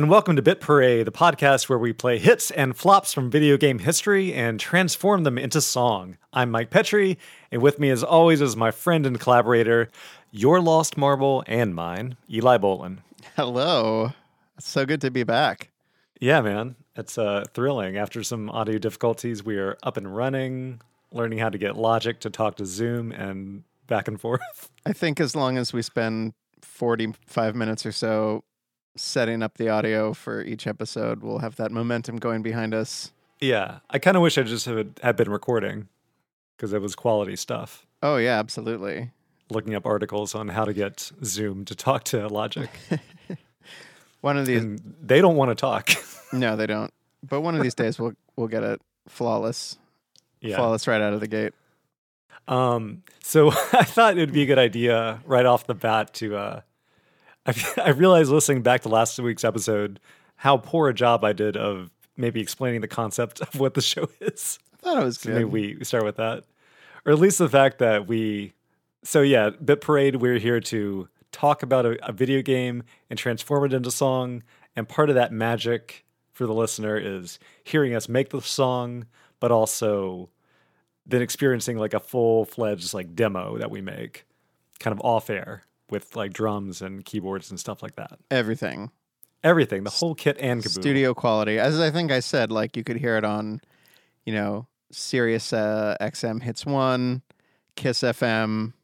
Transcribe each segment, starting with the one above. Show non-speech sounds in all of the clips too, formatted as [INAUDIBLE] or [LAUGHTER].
and welcome to Bit Parade, the podcast where we play hits and flops from video game history and transform them into song. I'm Mike Petrie, and with me, as always, is my friend and collaborator, your lost marble and mine, Eli Bolin. Hello. It's so good to be back. Yeah, man. It's uh, thrilling. After some audio difficulties, we are up and running, learning how to get Logic to talk to Zoom and back and forth. I think as long as we spend 45 minutes or so setting up the audio for each episode, we'll have that momentum going behind us. Yeah, I kind of wish I just had, had been recording because it was quality stuff. Oh, yeah, absolutely. Looking up articles on how to get Zoom to talk to Logic. [LAUGHS] one of these, and they don't want to talk. [LAUGHS] no, they don't. But one of these days, we'll we'll get it flawless, yeah. flawless right out of the gate. Um, so [LAUGHS] I thought it'd be a good idea right off the bat to uh, I, [LAUGHS] I realized listening back to last week's episode how poor a job I did of maybe explaining the concept [LAUGHS] of what the show is. I thought it was so good. maybe we start with that, or at least the fact that we. So yeah, Bit Parade. We're here to talk about a, a video game and transform it into song, and part of that magic for the listener is hearing us make the song, but also then experiencing like a full fledged like demo that we make, kind of off air with like drums and keyboards and stuff like that. Everything. Everything, the whole kit and caboodle. Studio quality. As I think I said, like you could hear it on, you know, Sirius uh, XM Hits 1, Kiss FM,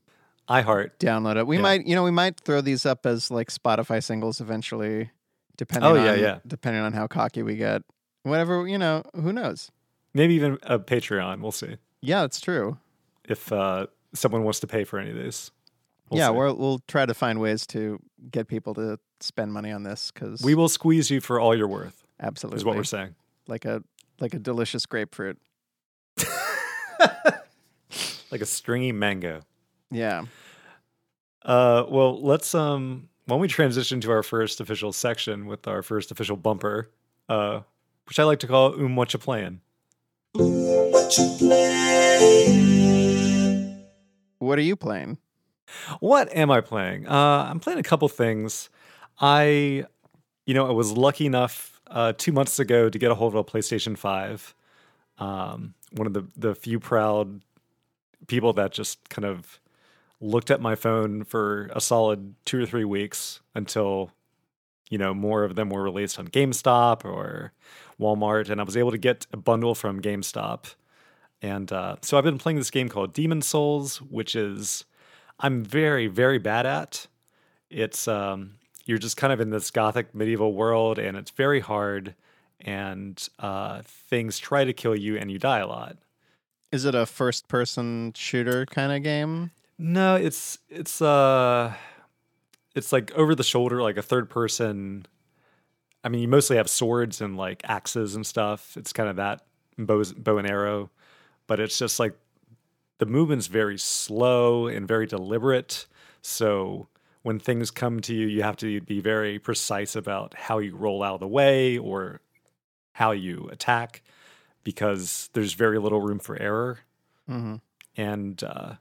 iHeart. Download it. We Yeah. might, you know, we might throw these up as like Spotify singles eventually, depending Oh, on yeah, yeah. depending on how cocky we get. Whatever, you know, who knows? Maybe even a Patreon. We'll see Yeah, it's true. if uh, someone wants to pay for any of these. We'll yeah, see. we're, we'll try to find ways to get people to spend money on this because we will squeeze you for all you're worth. absolutely Is what we're saying. like a like a delicious grapefruit. [LAUGHS] Like a stringy mango. Yeah. Uh, well, let's um, When we transition to our first official section with our first official bumper, uh, which I like to call "Um, what you playing." What are you playing? What am I playing? Uh, I'm playing a couple things. I, you know, I was lucky enough uh, two months ago to get a hold of a PlayStation Five. Um, one of the the few proud people that just kind of looked at my phone for a solid two or three weeks until, you know, more of them were released on GameStop or Walmart, and I was able to get a bundle from GameStop. And uh, so I've been playing this game called Demon's Souls, which is I'm very, very bad at. It's um, you're just kind of in this gothic medieval world, and it's very hard, and uh, things try to kill you, and you die a lot. Is it a first person shooter kind of game? No, it's it's uh, it's like over the shoulder, like a third person. I mean, you mostly have swords and like axes and stuff. It's kind of that bows, bow and arrow, but it's just like the movement's very slow and very deliberate. So when things come to you, you have to be very precise about how you roll out of the way or how you attack because there's very little room for error Mm-hmm. and uh,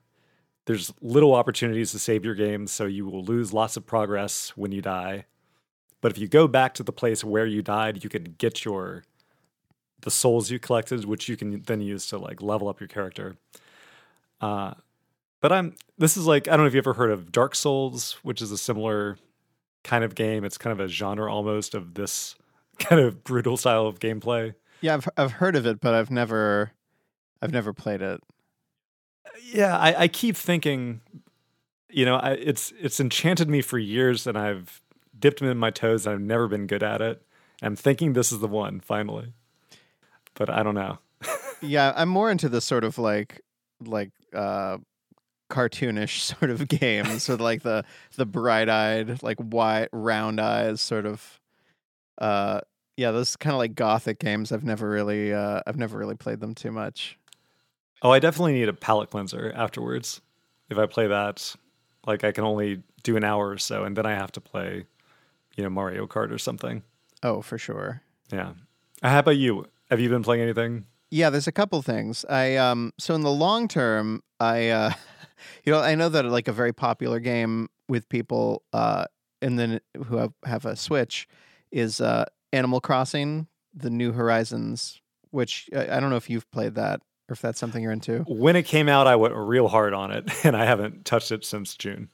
there's little opportunities to save your game, so you will lose lots of progress when you die. But if you go back to the place where you died, you can get your the souls you collected, which you can then use to like level up your character. Uh, but I'm this is like I don't know if you ever heard of Dark Souls, which is a similar kind of game. It's kind of a genre almost of this [LAUGHS] kind of brutal style of gameplay. Yeah, I've I've heard of it, but I've never I've never played it. yeah I, I keep thinking you know I, it's it's enchanted me for years and i've dipped in my toes and i've never been good at it i'm thinking this is the one finally but i don't know [LAUGHS] Yeah, I'm more into this sort of like like uh cartoonish [LAUGHS] sort of games with like the the bright-eyed like white round eyes sort of uh yeah, those kind of like gothic games I've never really uh I've never really played them too much. oh i definitely need a palate cleanser afterwards. If i play that like i can only do an hour or so and then i have to play you know mario kart or something. Oh, for sure. yeah. Uh, how about you? Have you been playing anything Yeah, there's a couple things. I um so in the long term, I uh [LAUGHS] you know, I know that like a very popular game with people uh and then who have, have a Switch is uh, Animal Crossing: The New Horizons, which I, I don't know if you've played that or if that's something you're into. When it came out, I went real hard on it, [LAUGHS] and I haven't touched it since June.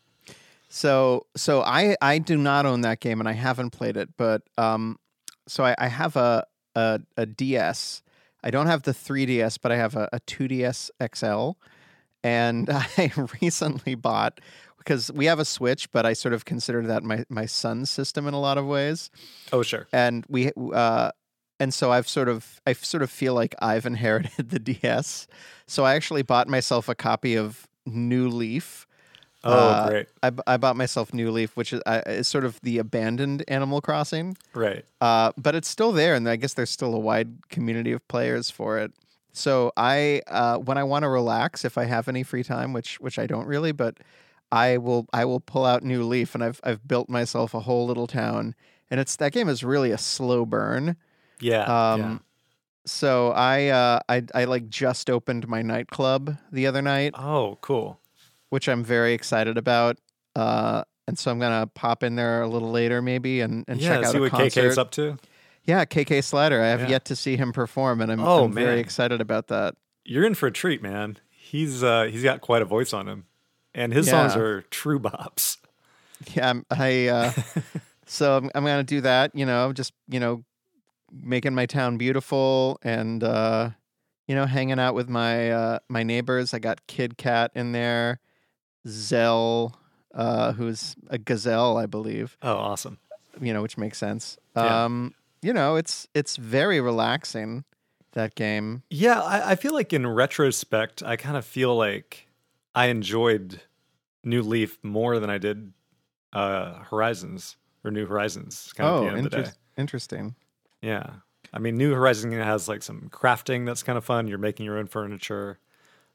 So so I I do not own that game and I haven't played it, but um so I, I have a, a a DS. I don't have the 3DS, but I have a, a 2DS XL. And [LAUGHS] I recently bought because we have a Switch, but I sort of consider that my my son's system in a lot of ways. Oh, sure. And we uh and so I've sort of I sort of feel like I've inherited [LAUGHS] the DS. So I actually bought myself a copy of New Leaf. Oh, Uh, great. I, I bought myself New Leaf, which is, uh, is sort of the abandoned Animal Crossing, Right. uh, but it's still there, and I guess there's still a wide community of players for it. So I, uh, when I want to relax, if I have any free time, which which I don't really, but I will I will pull out New Leaf, and I've I've built myself a whole little town, and it's that game is really a slow burn. Yeah. Um, yeah. So I uh, I I like just opened my nightclub the other night, Oh, cool. Which I'm very excited about. Uh, and so I'm gonna pop in there a little later, maybe, and, and yeah. check out see a what concert. KK's up to. Yeah, KK Slider. I have Yeah. yet to see him perform, and I'm, Oh, I'm very excited about that. You're in for a treat, man. He's uh he's got quite a voice on him, and his songs are true bops. Yeah, I'm, I. Uh, [LAUGHS] so I'm, I'm gonna do that. You know, just you know, making my town beautiful, and uh, you know, hanging out with my uh, my neighbors. I got Kid Cat in there, Zell, uh, who's a gazelle, I believe. Oh, awesome. You know, which makes sense. Yeah. Um, you know, it's it's very relaxing. That game. Yeah, I, I feel like in retrospect, I kind of feel like I enjoyed New Leaf more than I did uh Horizons or New Horizons. Kind of oh, at the end of the day. interesting. Yeah. I mean, New Horizon has like some crafting that's kind of fun. You're making your own furniture.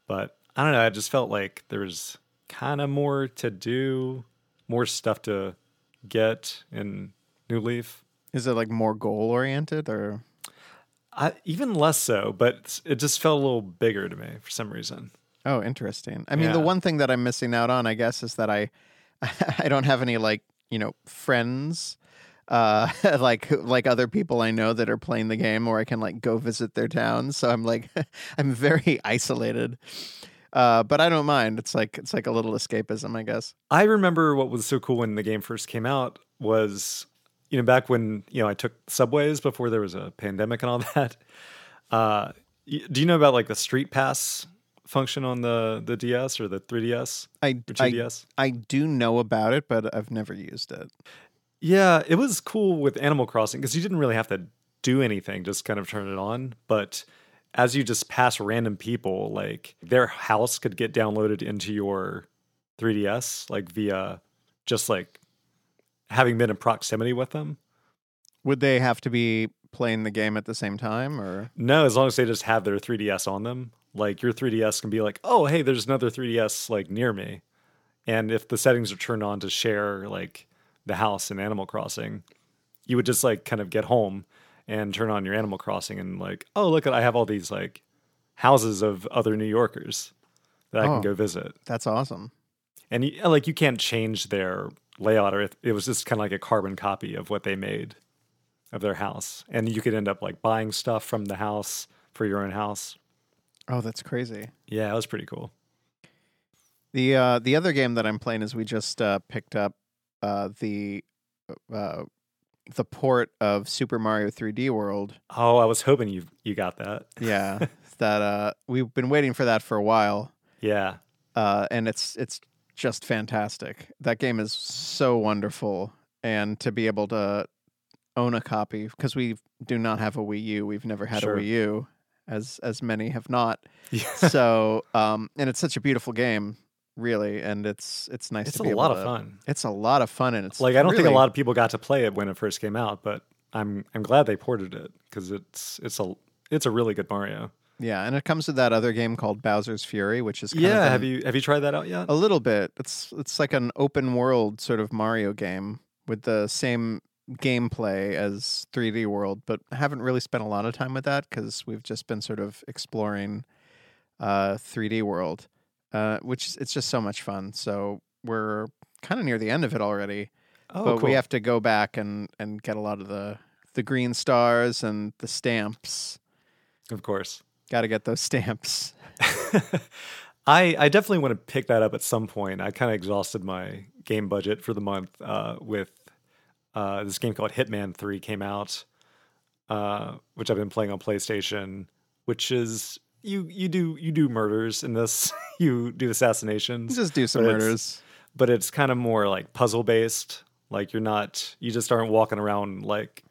But I don't know. I just felt like there's kind of more to do, more stuff to get in New Leaf. Is it like more goal oriented or? I, even less so, but it just felt a little bigger to me for some reason. Oh, interesting. I mean, the one thing that I'm missing out on, I guess, is that I [LAUGHS] I don't have any like you know friends, uh, [LAUGHS] like like other people I know that are playing the game, or I can like go visit their towns. So I'm like [LAUGHS] I'm very isolated. Uh, but I don't mind. It's like it's like a little escapism, I guess. I remember what was so cool when the game first came out was, you know, back when you know I took subways before there was a pandemic and all [LAUGHS] that. Uh, do you know about like the Street Pass function on the the DS or the 3DS I or I, 2DS? I do know about it, but I've never used it. Yeah, it was cool with Animal Crossing because you didn't really have to do anything, just kind of turn it on. But as you just pass random people, like their house could get downloaded into your 3DS, like via just like having been in proximity with them. Would they have to be playing the game at the same time, or No, as long as they just have their 3DS on them, like your 3DS can be like, oh, hey, there's another 3DS like near me. And if the settings are turned on to share like the house in Animal Crossing, you would just like kind of get home and turn on your Animal Crossing and like, oh, look I have all these like houses of other New Yorkers that I Oh. can go visit. that's awesome. And you, like you can't change their layout or it, it was just kind of like a carbon copy of what they made of their house. And you could end up like buying stuff from the house for your own house. Oh, that's crazy. Yeah, it was pretty cool. The uh, the other game that I'm playing is we just uh, picked up uh, the uh, the port of Super Mario 3D World. Oh, I was hoping you you got that. Yeah, [LAUGHS] that uh, we've been waiting for that for a while, Yeah. uh, and it's it's just fantastic. That game is so wonderful, and to be able to own a copy because we do not have a Wii U. We've never had Sure. a Wii U, as as many have not. [LAUGHS] Yeah. So, um, and it's such a beautiful game, really, and it's it's nice. To it's a lot of fun. It's a lot of fun, and it's Like I don't think a lot of people got to play it when it first came out, but I'm I'm glad they ported it because it's it's a it's a really good Mario. Yeah, and it comes with that other game called Bowser's Fury, which is kind Yeah, of have you have you tried that out yet? a little bit. It's it's like an open world sort of Mario game with the same gameplay as 3D World, but I haven't really spent a lot of time with that because we've just been sort of exploring uh, 3D World, uh, which it's just so much fun. So we're kind of near the end of it already. Oh, but cool. we have to go back and and get a lot of the the green stars and the stamps. of course. Got to get those [LAUGHS] stamps. [LAUGHS] I I definitely want to pick that up at some point. I kind of exhausted my game budget for the month uh, with uh, this game called Hitman Three came out, uh, which I've been playing on PlayStation. Which is you you do you do murders in this. [LAUGHS] you do assassinations, You Just do some But it's- murders. but it's kind of more like puzzle based. Like you're not you just aren't walking around like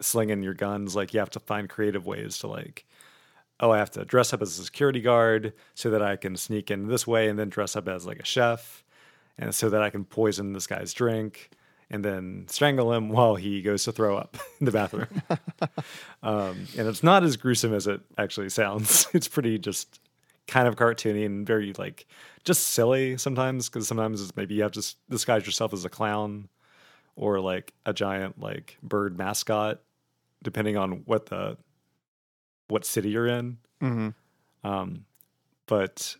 slinging your guns. Like you have to find creative ways to like oh, I have to dress up as a security guard so that I can sneak in this way and then dress up as like a chef and so that I can poison this guy's drink and then strangle him while he goes to throw up [LAUGHS] in the bathroom. [LAUGHS] um, and it's not as gruesome as it actually sounds. [LAUGHS] It's pretty just kind of cartoony and very like just silly sometimes because sometimes it's maybe you have to s- disguise yourself as a clown or like a giant like bird mascot depending on what the what city you're in hmm um, but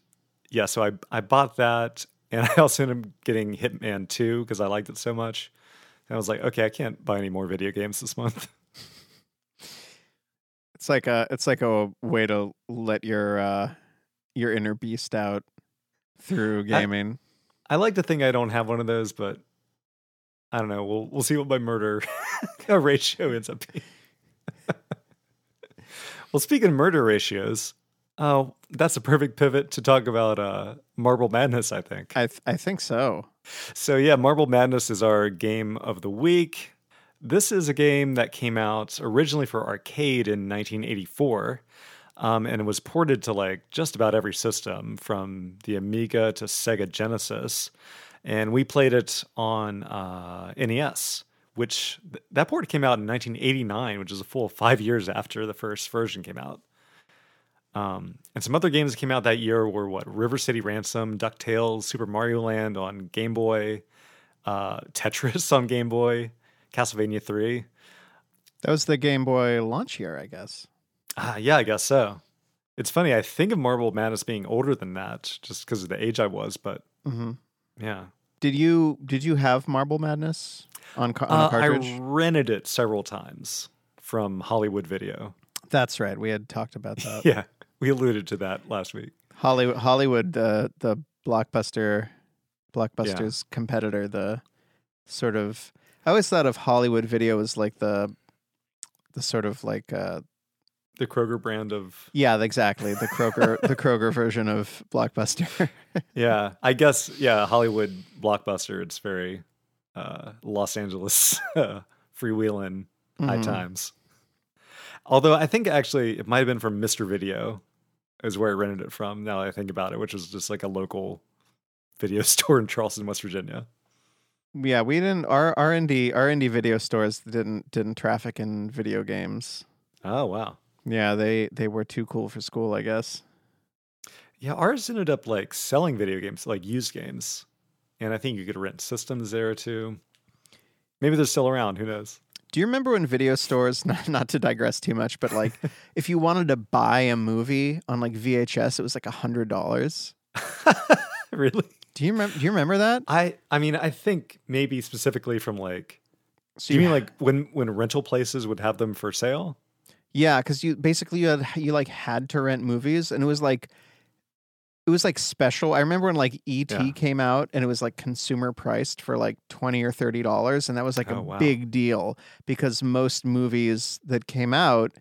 yeah, so I I bought that, and I also ended up getting Hitman Two because I liked it so much. And I was like, okay, I can't buy any more video games this month. [LAUGHS] It's like a it's like a way to let your uh your inner beast out through gaming. I like to think I don't have one of those, but I don't know. We'll we'll see what my murder [LAUGHS] ratio ends up being. [LAUGHS] well, speaking of murder ratios, uh, that's a perfect pivot to talk about uh, Marble Madness. I think. I th- I think so. So yeah, Marble Madness is our game of the week. This is a game that came out originally for arcade in 1984, um, and it was ported to like just about every system, from the Amiga to Sega Genesis. And we played it on uh, NES, which th- that port came out in 1989, which is a full five years after the first version came out. Um, and some other games that came out that year were what River City Ransom, DuckTales, Super Mario Land on Game Boy, uh, Tetris [LAUGHS] on Game Boy, Castlevania 3. That was the Game Boy launch year, I guess. Ah, yeah, I guess so. It's funny, I think of Marble Madness being older than that just because of the age I was, but hmm yeah. Did you did you have Marble Madness on, ca- on a Uh, I rented it several times from Hollywood Video. That's right. We had talked about [LAUGHS] that. Yeah, we alluded to that last week. Hollywood, Hollywood, the the blockbuster, blockbuster's competitor. The sort of I always thought of Hollywood Video as like the the sort of like uh The Kroger brand of yeah exactly the Kroger [LAUGHS] the Kroger version of Blockbuster. [LAUGHS] yeah, I guess yeah, Hollywood blockbuster. It's very uh, Los Angeles [LAUGHS] freewheeling high Mhm. times. Although I think actually it might have been from Mr. Video, is where I rented it from. Now that I think about it, which was just like a local video [LAUGHS] store in Charleston, West Virginia. Yeah, we didn't our R and D R and D video stores didn't didn't traffic in video games. Oh wow, Yeah, they they were too cool for school, I guess. yeah. Ours ended up like selling video games, like used games, and I think you could rent systems there too. Maybe they're still around. Who knows? Do you remember when video stores [LAUGHS] not, not to digress too much, but like [LAUGHS] if you wanted to buy a movie on like VHS, it was like a hundred dollars. [LAUGHS] really? Do you remember do you remember that? I I mean I think maybe specifically from like So do you mean like when when rental places would have them for sale? Yeah, because you basically you had you like had to rent movies, and it was like it was like special. I remember when like ET Yeah. came out, and it was like consumer priced for like twenty or thirty dollars, and that was like Oh, a wow. big deal because most movies that came out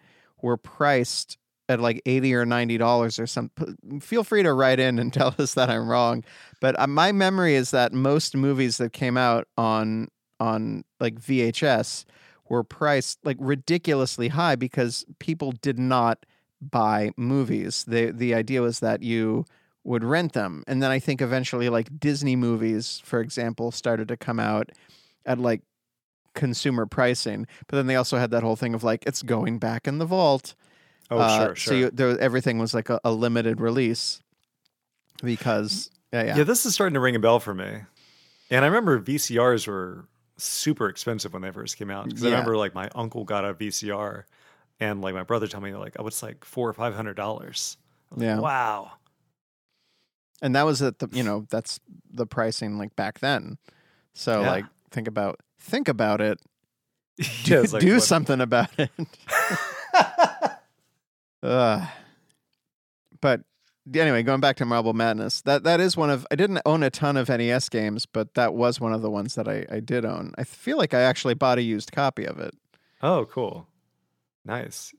were priced at like eighty or ninety dollars or some. Feel free to write in and [LAUGHS] tell us that I'm wrong, but uh, my memory is that most movies that came out on on like VHS were priced like ridiculously high because people did not buy movies. The the idea was that you would rent them. And then I think eventually like Disney movies, for example, started to come out at like consumer pricing. But then they also had that whole thing of like it's going back in the vault. Oh Uh, sure, sure. So you, there, everything was like a, a limited release because yeah, yeah. yeah. this is starting to ring a bell for me. And I remember VCRs were super expensive when they first came out. Because I remember like my uncle got a VCR, and like my brother told me like oh it's like four or five hundred dollars. Yeah. Wow. And that was at the you know that's the pricing like back then so Yeah. like think about think about it. [LAUGHS] Yeah, like, do something about it. [LAUGHS] [LAUGHS] Ugh. But anyway, going back to Marble Madness, that that is one of I didn't own a ton of NES games, but that was one of the ones that I, I did own. I feel like I actually bought a used copy of it. oh, cool. Nice.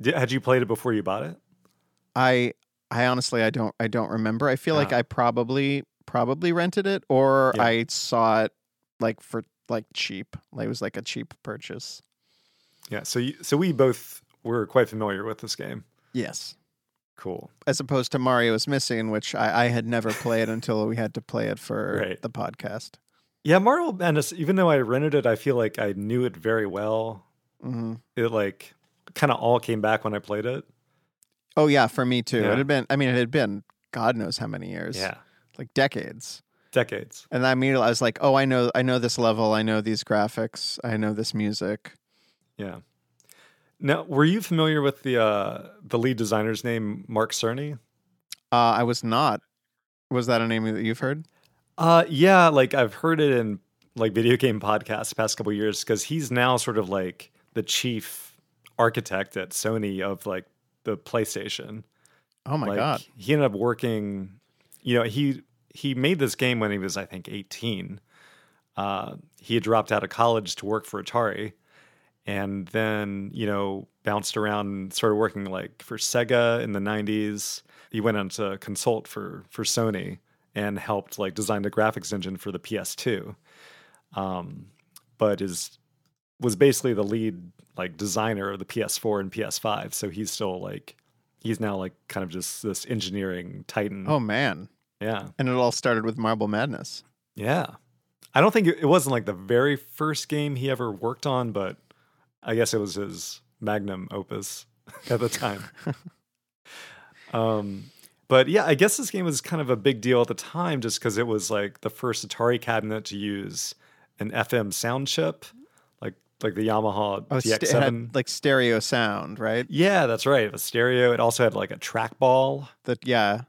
Di- Had you played it before you bought it? I I honestly I don't I don't remember. I feel like Ah. I probably probably rented it or Yeah. I saw it like for like cheap. Like it was like a cheap purchase. Yeah. So you, so we both were quite familiar with this game. Yes. Cool. As opposed to Mario is Missing, which I, I had never played until we had to play it for Right. the podcast. Yeah, Marble Madness. Even though I rented it, I feel like I knew it very well. hmm It like kind of all came back when I played it. Oh yeah, for me too. Yeah. It had been. I mean, it had been God knows how many years. Yeah, like decades. decades. And I immediately I was like, oh, I know, I know this level. I know these graphics. I know this music. Yeah. Now, were you familiar with the uh, the lead designer's name, Mark Cerny? Uh, I was not. Was that a name that you've heard? Uh, yeah, like I've heard it in like video game podcasts the past couple of years because he's now sort of like the chief architect at Sony of like the PlayStation. Oh my like, god. He ended up working. You know, he he made this game when he was, I think, eighteen. Uh, he had dropped out of college to work for Atari, and then you know bounced around and started working like for Sega in the '90s. He went on to consult for for Sony and helped like design the graphics engine for the PS2. Um, but is was basically the lead like designer of the PS4 and PS5. So he's still like he's now like kind of just this engineering titan. Oh man. yeah, And it all started with Marble Madness. yeah. I don't think it, it wasn't like the very first game he ever worked on, but I guess it was his magnum opus [LAUGHS] at the time. [LAUGHS] um, but yeah, I guess this game was kind of a big deal at the time, just because it was like the first Atari cabinet to use an FM sound chip, like the Yamaha Oh, st- it DX7. had like stereo sound, right? yeah, that's right. It was stereo. It also had like a trackball. That yeah.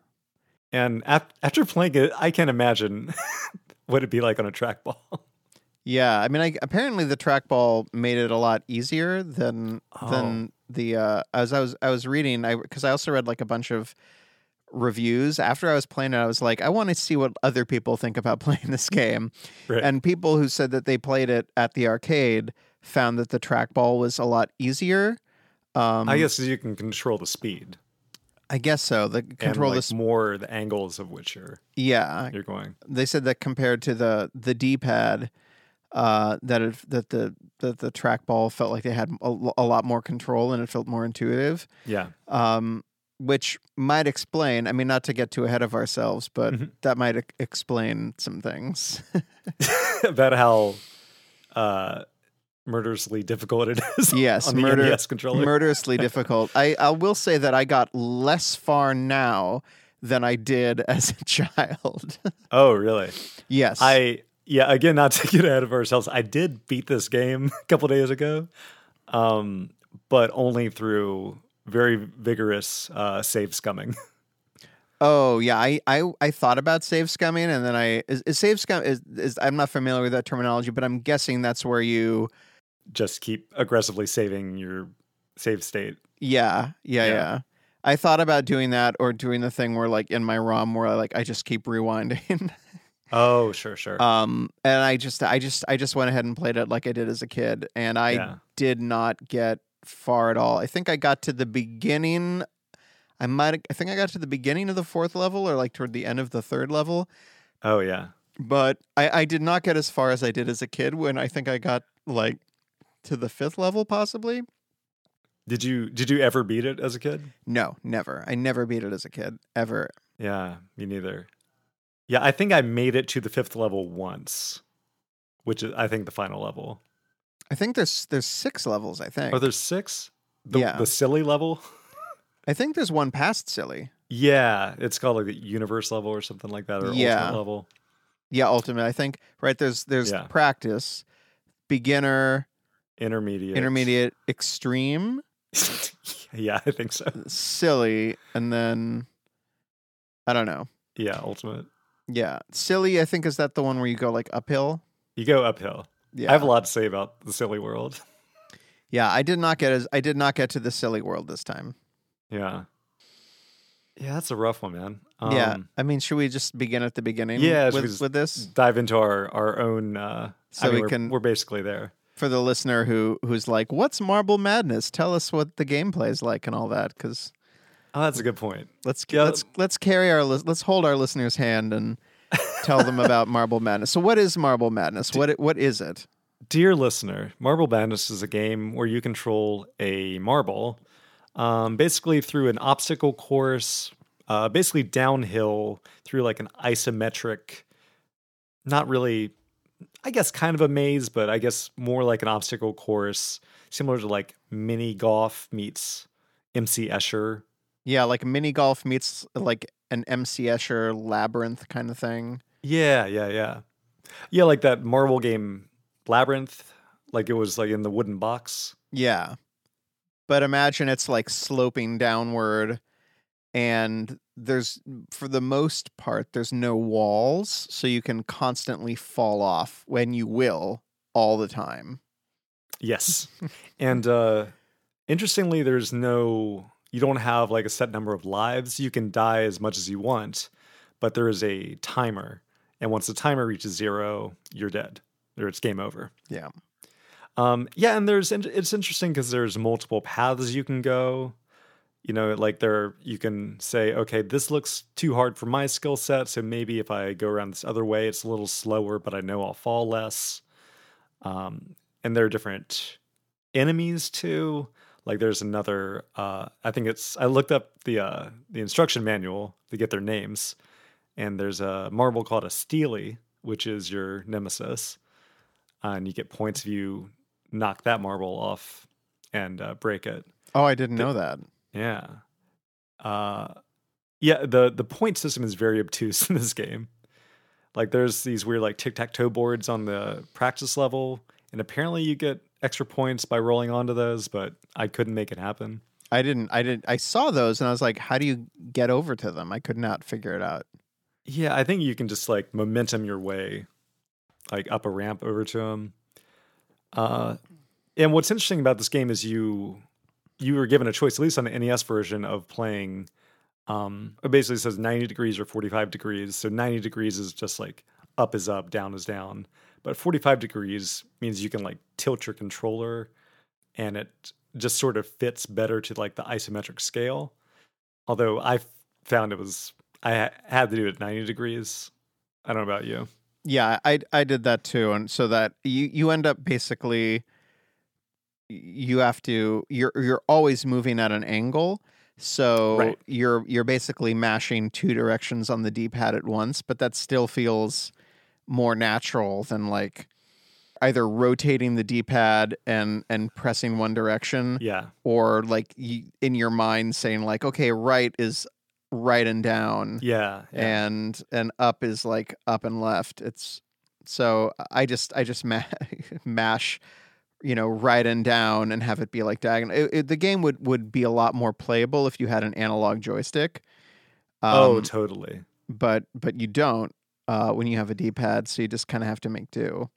And ap- after playing it, I can't imagine [LAUGHS] what it'd be like on a trackball. Yeah, I mean, I, apparently the trackball made it a lot easier than Oh. than the uh, as I was I was reading I because I also read like a bunch of reviews after I was playing it. I was like, I want to see what other people think about [LAUGHS] playing this game, Right. and people who said that they played it at the arcade found that the trackball was a lot easier. Um, I guess you can control the speed I guess so. The control like this, more the angles of which you're yeah. you're going. They said that compared to the the D pad, uh, that it, that the that the trackball felt like they had a, a lot more control and it felt more intuitive. Yeah. Um, which might explain. I mean, not to get too ahead of ourselves, but Mhm. that might e- explain some things. [LAUGHS] [LAUGHS] About how uh murderously difficult it is [LAUGHS] yes, on murder, NES controller. murderously [LAUGHS] difficult. I I will say that I got less far now than I did as a [LAUGHS] child. oh, really? yes, I yeah, again not to get ahead of ourselves. I did beat this game a couple days ago. Um but only through very vigorous uh save scumming. Oh yeah, I, I I thought about save scumming, and then I is, is save scum is, is I'm not familiar with that terminology, but I'm guessing that's where you Just keep aggressively saving your save state. yeah yeah yeah. Yeah. I thought about doing that or doing the thing where like in my ROM where I like I just keep rewinding. [LAUGHS] Oh, sure, sure. um, and I just I just I just went ahead and played it like I did as a kid, and I Yeah. did not get far at all. I think I got to the beginning. I might I think I got to the beginning of the fourth level or like toward the end of the third level. oh yeah. but I, I did not get as far as I did as a kid when I think I got like to the fifth level possibly. Did you did you ever beat it as a kid? No, never. I never beat it as a kid ever. Yeah, me neither. Yeah, I think I made it to the fifth level once, which is I think the final level. I think there's there's six levels. I think. Are there six? The, Yeah. the silly level. I think there's one past silly. Yeah, it's called like the universe level or something like that, or Yeah. ultimate level. Yeah, ultimate. I think right there's there's Yeah. practice, beginner, Intermediate. intermediate, extreme, [LAUGHS] yeah, I think so. silly, and then I don't know. Yeah, ultimate. Yeah, silly. I think is that the one where you go like uphill. You go uphill. Yeah. I have a lot to say about the silly world. [LAUGHS] Yeah, I did not get as I did not get to the silly world this time. Yeah. Yeah, that's a rough one, man. yeah, Um, I mean, should we just begin at the beginning? Yeah, with, with this Dive into our our own. Uh, So I mean, we we're, can- We're basically there. For the listener who who's like, "What's Marble Madness? Tell us what the gameplay is like and all that." Because Oh, that's a good point. let's Yeah. let's let's carry our let's hold our listeners' hand and [LAUGHS] tell them about Marble Madness. So, what is Marble Madness? What what is it? Dear listener, Marble Madness is a game where you control a marble, um, basically through an obstacle course, uh, basically downhill through like an isometric, not really, I guess, kind of a maze, but I guess more like an obstacle course, similar to like mini golf meets MC Escher. Yeah, like mini golf meets like an MC Escher labyrinth kind of thing. Yeah, yeah, yeah, yeah, like that marble game Labyrinth, like it was like in the wooden box. Yeah. But imagine it's like sloping downward and there's for the most part there's no walls so you can constantly fall off when you will all the time. Yes. [LAUGHS] and uh interestingly there's no you don't have like a set number of lives. You can die as much as you want, but there is a timer. And once the timer reaches 0, you're dead. Or it's game over. Yeah. Um yeah, and there's it's interesting cuz there's multiple paths you can go. You know, like there you can say, okay, this looks too hard for my skill set, so maybe if I go around this other way, it's a little slower, but I know I'll fall less. Um, and there are different enemies too. Like there's another, uh, I think it's. I looked up the uh, the instruction manual to get their names, and there's a marble called a Steely, which is your nemesis, uh, and you get points if you knock that marble off and uh, break it. Oh, I didn't know that. Yeah. Uh yeah, the the point system is very obtuse [LAUGHS] in this game. Like there's these weird like tic-tac-toe boards on the practice level and apparently you get extra points by rolling onto those, but I couldn't make it happen. I didn't I didn't I saw those and I was like how do you get over to them? I could not figure it out. Yeah, I think you can just like momentum your way like up a ramp over to them. Uh and what's interesting about this game is you you were given a choice, at least on the NES version, of playing. Um, it basically says 90 degrees or 45 degrees. So 90 degrees is just like up is up, down is down. But 45 degrees means you can like tilt your controller and it just sort of fits better to like the isometric scale. Although I found it was, I ha- had to do it at 90 degrees. I don't know about you. Yeah, I I did that too, and so that you you end up basically you have to you're you're always moving at an angle, so Right. you're you're basically mashing two directions on the D pad at once, but that still feels more natural than like either rotating the D pad and and pressing one direction, Yeah. or like you, in your mind saying like, okay, right is right and down Yeah. yeah. and and up is like up and left. It's so I just I just ma- [LAUGHS] mash, you know, right and down and have it be like diagonal. It, it- the game would would be a lot more playable if you had an analog joystick. oh, Um, totally. but but you don't uh, when you have a D pad, so you just kind of have to make do.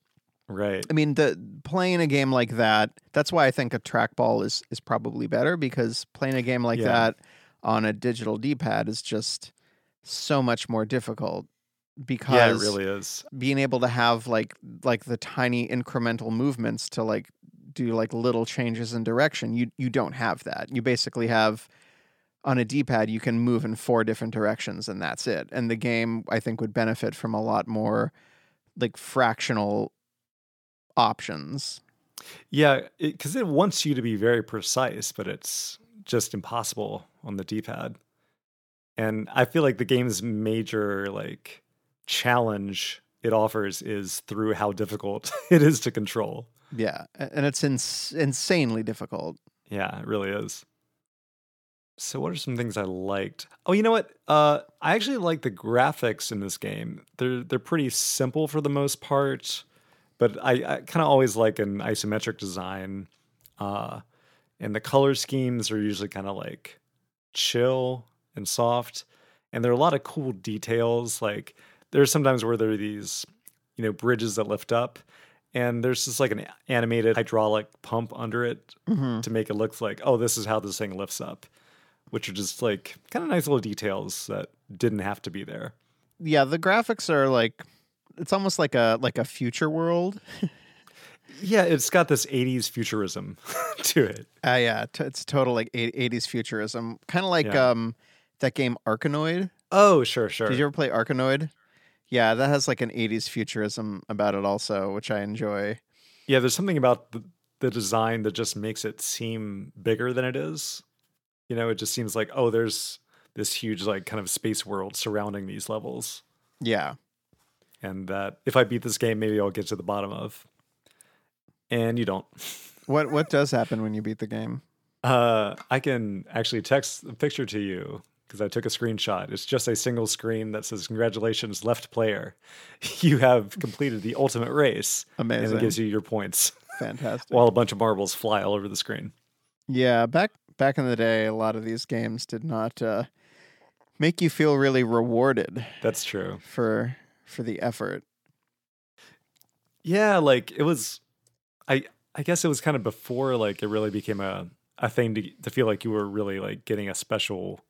Right. I mean, the playing a game like that. That's why I think a trackball is is probably better because playing a game like Yeah. that on a digital D pad is just so much more difficult. Because Yeah, it really is. being able to have like like the tiny incremental movements to like do like little changes in direction, you you don't have that. You basically have on a D-pad you can move in four different directions and that's it. And the game I think would benefit from a lot more like fractional options. Yeah, because it, wants you to be very precise, but it's just impossible on the D-pad. And I feel like the game's major like challenge it offers is through how difficult [LAUGHS] it is to control. Yeah, and it's ins- insanely difficult. Yeah, it really is. So what are some things I liked? Oh, you know what? Uh I actually like the graphics in this game. They're they're pretty simple for the most part, but I, I kind of always like an isometric design. Uh and the color schemes are usually kind of like chill and soft. And there are a lot of cool details. Like there's sometimes where there are these, you know bridges that lift up, and there's just like an animated hydraulic pump under it Mhm. to make it look like oh this is how this thing lifts up, which are just like kind of nice little details that didn't have to be there. Yeah, the graphics are like it's almost like a like a future world. Yeah, it's got this 80s futurism [LAUGHS] to it. Uh, yeah, t- it's total like 80s futurism. Kind of like Yeah. um that game Arkanoid. Oh, sure, sure. Did you ever play Arkanoid? Yeah, that has like an 80s futurism about it also, which I enjoy. Yeah, there's something about the, the design that just makes it seem bigger than it is. You know, it just seems like, oh, there's this huge, like, kind of space world surrounding these levels. Yeah. And that if I beat this game, maybe I'll get to the bottom of. And you don't. [LAUGHS] What what does happen when you beat the game? Uh, I can actually text a picture to you because I took a screenshot. It's just a single screen that says, Congratulations, left player. [LAUGHS] You have completed the ultimate race. And Amazing. it gives you your points Fantastic. [LAUGHS] while a bunch of marbles fly all over the screen. yeah, back back in the day, a lot of these games did not uh, make you feel really rewarded That's true. for for the effort. Yeah, like it was I I guess it was kind of before like it really became a a thing to to feel like you were really like getting a special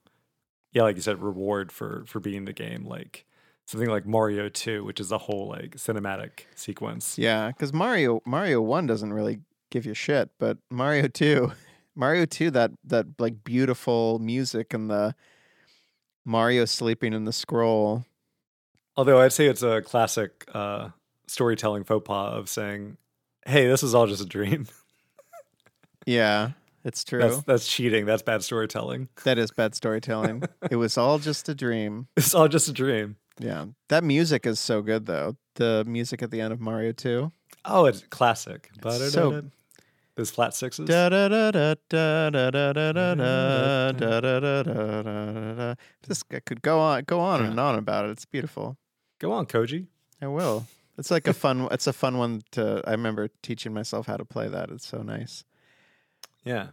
yeah, like you said reward for for being the game like something like Mario 2, which is a whole like cinematic sequence. Yeah, because Mario Mario One doesn't really give you shit, but Mario Two, [LAUGHS] Mario Two, that that like beautiful music and the Mario sleeping in the scroll. Although I'd say it's a classic uh storytelling faux pas of saying, "Hey, this is all just a dream." [LAUGHS] Yeah, it's true. That's, that's cheating. That's bad storytelling. [LAUGHS] That is bad storytelling. it was all just a dream. [LAUGHS] It's all just a dream. Yeah. That music is so good though. The music at the end of Mario 2. Oh, it's classic. It's so those flat sixes. This could go on, go on and on about it. It's beautiful. Go on, Koji. I will. It's like a fun. it's a fun one to. I remember teaching myself how to play that. It's so nice. Yeah.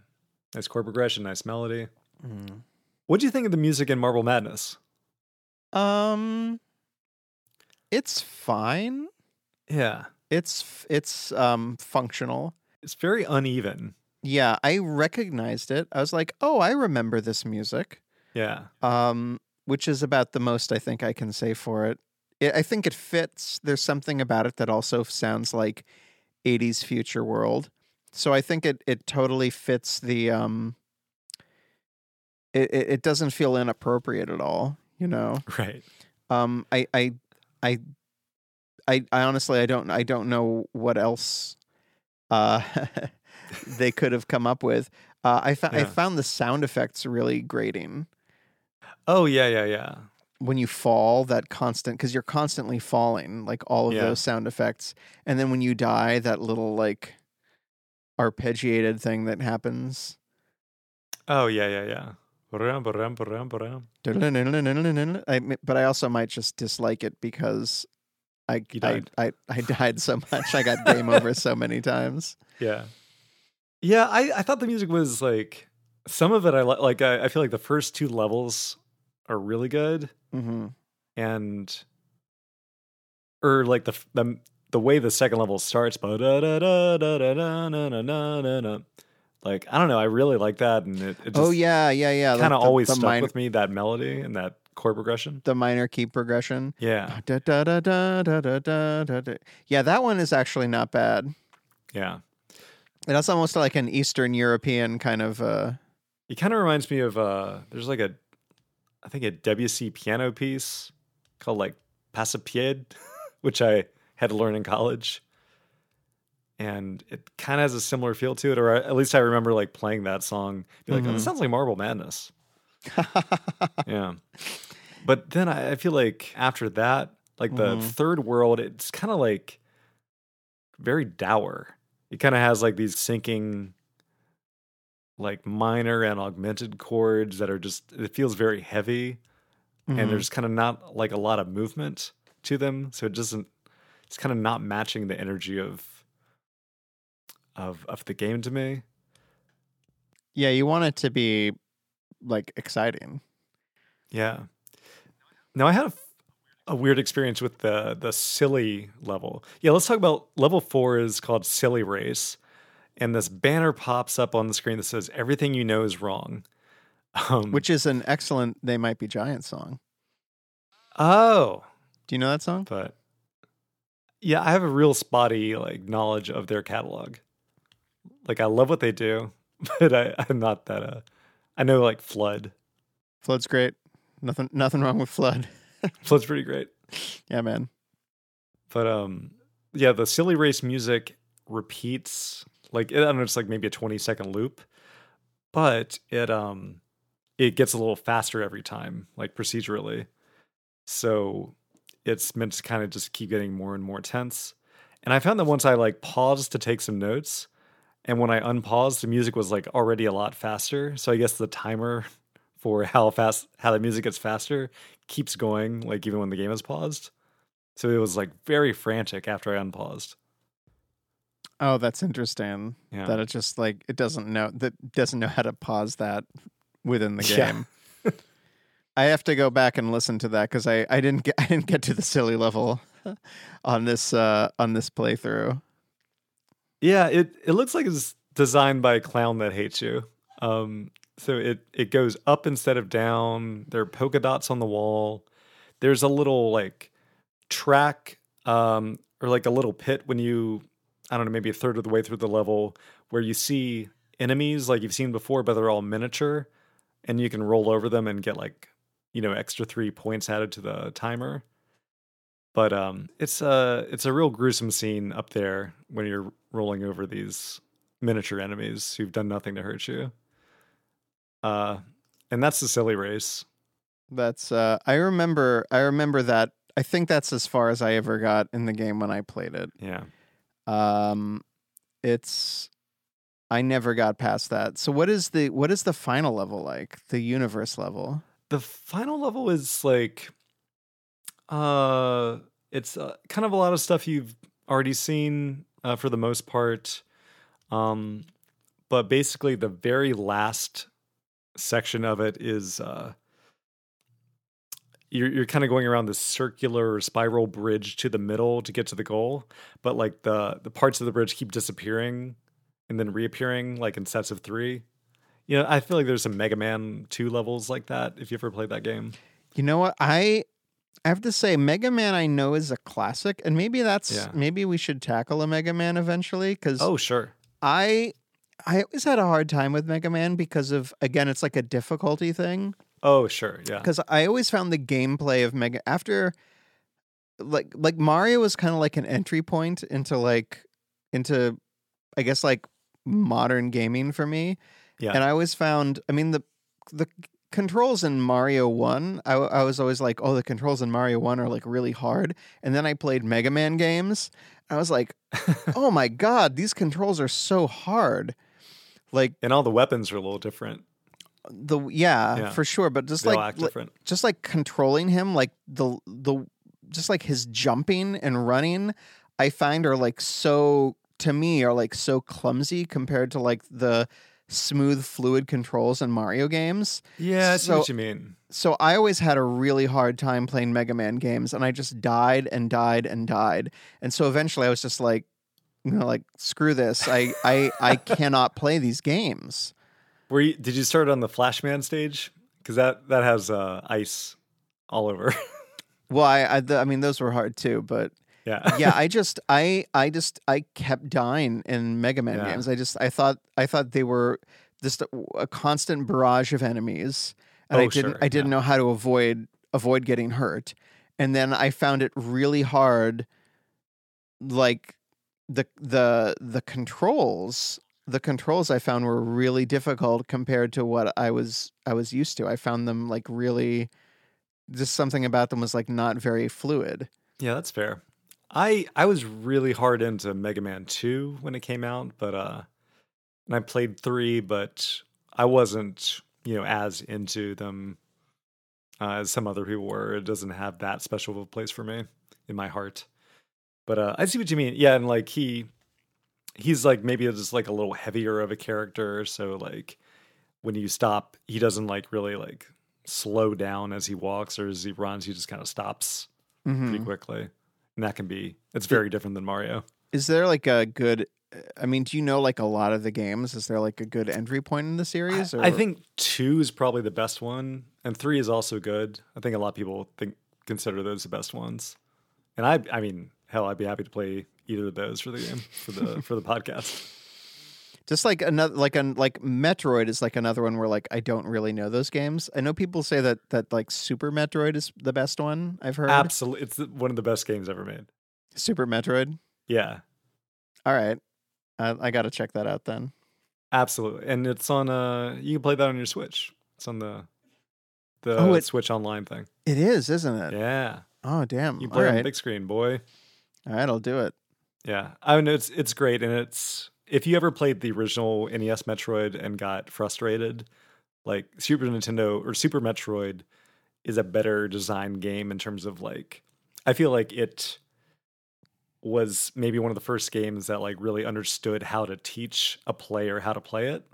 Nice chord progression, nice melody. Mm. What do you think of the music in Marble Madness? Um, it's fine. Yeah. It's it's um functional. It's very uneven. Yeah, I recognized it. I was like, oh, I remember this music. Yeah. Um, which is about the most I think I can say for it. it. I think it fits. There's something about it that also sounds like 80s future world. So I think it it totally fits the um it it, it doesn't feel inappropriate at all, you know. Right. Um I I I I, I honestly I don't I don't know what else uh [LAUGHS] they could have come up with. Uh, I found I found the sound effects really grating Oh, yeah, yeah, yeah. when you fall that constant because you're constantly falling like all of Yeah. those sound effects and then when you die that little like arpeggiated thing that happens Oh, yeah, yeah, yeah. I, but I also might just dislike it because I I, died. I I died so much I got game over so many times Yeah. Yeah, I, I thought the music was like some of it I li- like I, I feel like the first two levels are really good hmm and or like the the the way the second level starts ba-da-da-da-da-da-da-na-na-na-na-na. like I don't know I really like that and it, it just oh yeah yeah yeah like kind of the- always the, stuck minor, with me that melody and that chord progression the minor key progression yeah da, da, da, da, da, da, da, da. yeah that one is actually not bad yeah And that's almost like an Eastern European kind of uh it kind of reminds me of uh there's like a I think a Debussy piano piece called like Passepied which I had to learn in college and it kind of has a similar feel to it or at least I remember like playing that song be like oh, Mhm. this sounds like Marble Madness [LAUGHS] yeah but then I, I feel like after that like the Mhm. third world it's kind of like very dour it kind of has like these sinking like minor and augmented chords that are just it feels very heavy Mhm. and there's kind of not like a lot of movement to them so it doesn't it's kind of not matching the energy of of of the game to me yeah, you want it to be like exciting. yeah now i had a weird experience with the the silly level. Yeah, let's talk about level four is called Silly Race, and this banner pops up on the screen that says everything you know is wrong. Um, Which is an excellent They Might Be Giants song. oh, Do you know that song? but yeah, I have a real spotty like knowledge of their catalog. Like I love what they do, [LAUGHS] but I, I'm not that. Uh, I know like Flood. Flood's great. Nothing nothing wrong with Flood. [LAUGHS] Flood's pretty great. Yeah, man. But um, yeah, the silly race music repeats like I don't know, it's like maybe a twenty second loop, but it um, it gets a little faster every time, like procedurally. So it's meant to kind of just keep getting more and more tense. And I found that once I like paused to take some notes, and when I unpaused, the music was like already a lot faster. So I guess the timer [LAUGHS] for how fast how the music gets faster keeps going, like even when the game is paused. So it was like very frantic after I unpaused. Oh, that's interesting. Yeah. That it just like it doesn't know that doesn't know how to pause that within the [LAUGHS] Yeah. [LAUGHS] I have to go back and listen to that because I, I didn't get [LAUGHS] I didn't get to the silly level [LAUGHS] on this uh on this playthrough. Yeah, it it looks like it's designed by a clown that hates you. Um, so it it goes up instead of down. There are polka dots on the wall. There's a little like track, um, or like a little pit when you, I don't know, maybe a third of the way through the level where you see enemies like you've seen before, but they're all miniature, and you can roll over them and get like, you know, extra three points added to the timer. But um, it's a it's a real gruesome scene up there when you're rolling over these miniature enemies who've done nothing to hurt you. Uh, and that's the silly race. That's uh I remember I remember that I think that's as far as I ever got in the game when I played it. Yeah. Um it's I never got past that. So what is the what is the final level like? The universe level? The final level is like, uh, it's uh, kind of a lot of stuff you've already seen uh, for the most part. Um, but basically, the very last section of it is uh, you're you're kind of going around this circular spiral bridge to the middle to get to the goal. But like the the parts of the bridge keep disappearing and then reappearing, like in sets of three. You know, I feel like there's some Mega Man 2 levels like that if you ever played that game. You know what? I I have to say Mega Man I know is a classic and maybe that's Yeah. maybe we should tackle a Mega Man eventually cuz Oh, sure. I I always had a hard time with Mega Man because of again it's like a difficulty thing. Oh, sure. Yeah. because I always found the gameplay of Mega after like like Mario was kind of like an entry point into like into I guess like modern gaming for me. Yeah. And I always found I mean the the controls in Mario 1 I, I was always like oh the controls in Mario 1 are like really hard and then I played Mega Man games I was like [LAUGHS] oh my god these controls are so hard like and all the weapons are a little different. the yeah, Yeah. for sure but just They all like li- just like controlling him like the the just like his jumping and running i find are like so to me are like so clumsy compared to like the smooth fluid controls in mario games Yeah, I see So- what you mean. so i always had a really hard time playing mega man games and i just died and died and died and so eventually i was just like you know like screw this i i i [LAUGHS] cannot play these games Were you, did you start on the Flashman stage? Because that that has uh, ice all over. [LAUGHS] well i I, th- I mean those were hard too but yeah. yeah, [LAUGHS] I just I I just I kept dying in Mega Man Yeah. games. I just I thought I thought they were just a, a constant barrage of enemies, and I Oh, didn't sure, I didn't yeah. know how to avoid avoid getting hurt. And then I found it really hard, like the the the controls. The controls I found were really difficult compared to what I was I was used to. I found them like really, just something about them was like not very fluid. Yeah, that's fair. I I was really hard into Mega Man 2 when it came out, but uh and I played 3, but I wasn't, you know, as into them uh, as some other people were. It doesn't have that special of a place for me in my heart. But uh I see what you mean. Yeah, and like he he's like maybe just like a little heavier of a character, so like when you stop, he doesn't like really like slow down as he walks or as he runs, he just kind of stops pretty Mhm. quickly, and that can be it's very different than Mario. Is there like a good? I mean, do you know like a lot of the games? Is there like a good entry point in the series? I, Or? I think two is probably the best one, and three is also good. I think a lot of people think consider those the best ones, and I I mean hell, I'd be happy to play either of those for the game for the [LAUGHS] for the podcast. Just like another like an like Metroid is like another one where like I don't really know those games. I know people say that that like Super Metroid is the best one I've heard. Absolutely, it's one of the best games ever made. Super Metroid. Yeah, All right, I, I got to check that out then. absolutely, and it's on. Uh, you can play that on your Switch. It's on the the Oh, it- Switch Online thing. It is, isn't it? Yeah, Oh damn! you All play on the right, big screen, boy. all right, I'll do it. Yeah, I mean it's it's great, and it's if you ever played the original NES Metroid and got frustrated, like Super Nintendo or Super Metroid is a better designed game in terms of like I feel like it was maybe one of the first games that like really understood how to teach a player how to play it.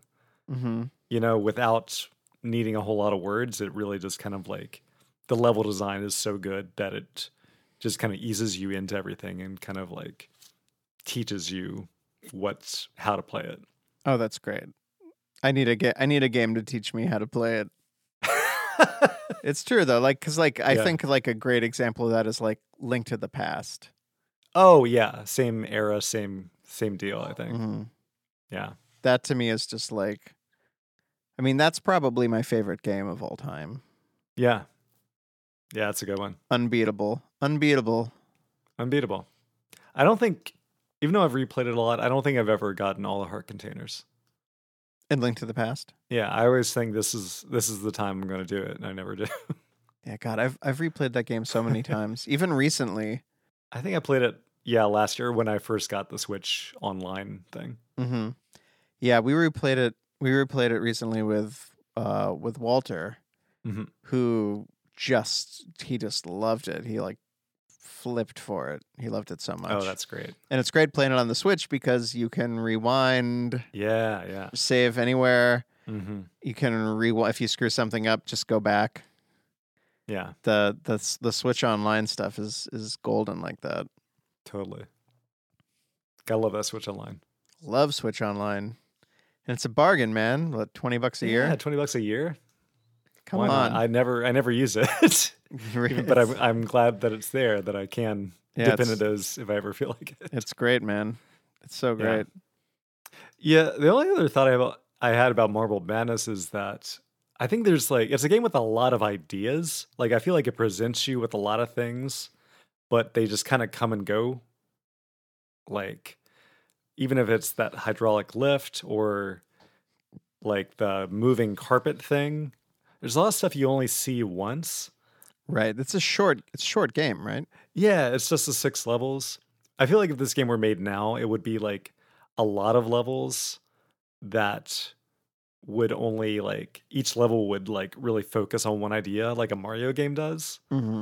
hmm You know, without needing a whole lot of words, it really just kind of like the level design is so good that it just kind of eases you into everything and kind of like teaches you what's how to play it. Oh, that's great. I need a ga- I need a game to teach me how to play it. [LAUGHS] It's true though, like because like I Yeah. think like a great example of that is like Link to the Past. oh yeah, same era, same same deal. I think. Mhm. Yeah, That to me is just like, I mean, that's probably my favorite game of all time. yeah, yeah. It's a good one. Unbeatable, unbeatable. Unbeatable. I don't think, even though I've replayed it a lot, I don't think I've ever gotten all the heart containers. And Link to the Past. Yeah, I always think this is this is the time I'm going to do it, and I never do. [LAUGHS] Yeah, God, I've I've replayed that game so many times, [LAUGHS] even recently. I think I played it, yeah, last year when I first got the Switch online thing. hmm Yeah, we replayed it. We replayed it recently with uh with Walter, Mhm. who just he just loved it. He like flipped for it. He loved it so much. Oh, that's great. and it's great playing it on the Switch because you can rewind, Yeah, yeah. save anywhere. hmm You can rewind if you screw something up, just go back. Yeah, the the the Switch Online stuff is is golden like that. totally. Gotta love that Switch Online. Love Switch Online, and it's a bargain, man. What twenty bucks a year? Yeah, twenty bucks a year. Come Why on, not? I never, I never use it, [LAUGHS] [LAUGHS] but I'm, I'm glad that it's there. That I can yeah, dip into those if I ever feel like it. it's great, man. It's so Yeah. great. Yeah, the only other thought I have, I had about Marble Madness is that I think there's like it's a game with a lot of ideas. Like I feel like it presents you with a lot of things, but they just kind of come and go. Like even if it's that hydraulic lift or like the moving carpet thing, there's a lot of stuff you only see once. Right. It's a short. It's a short game, right? Yeah, it's just the six levels. I feel like if this game were made now, it would be like a lot of levels that would only like each level would like really focus on one idea like a Mario game does. Mm-hmm.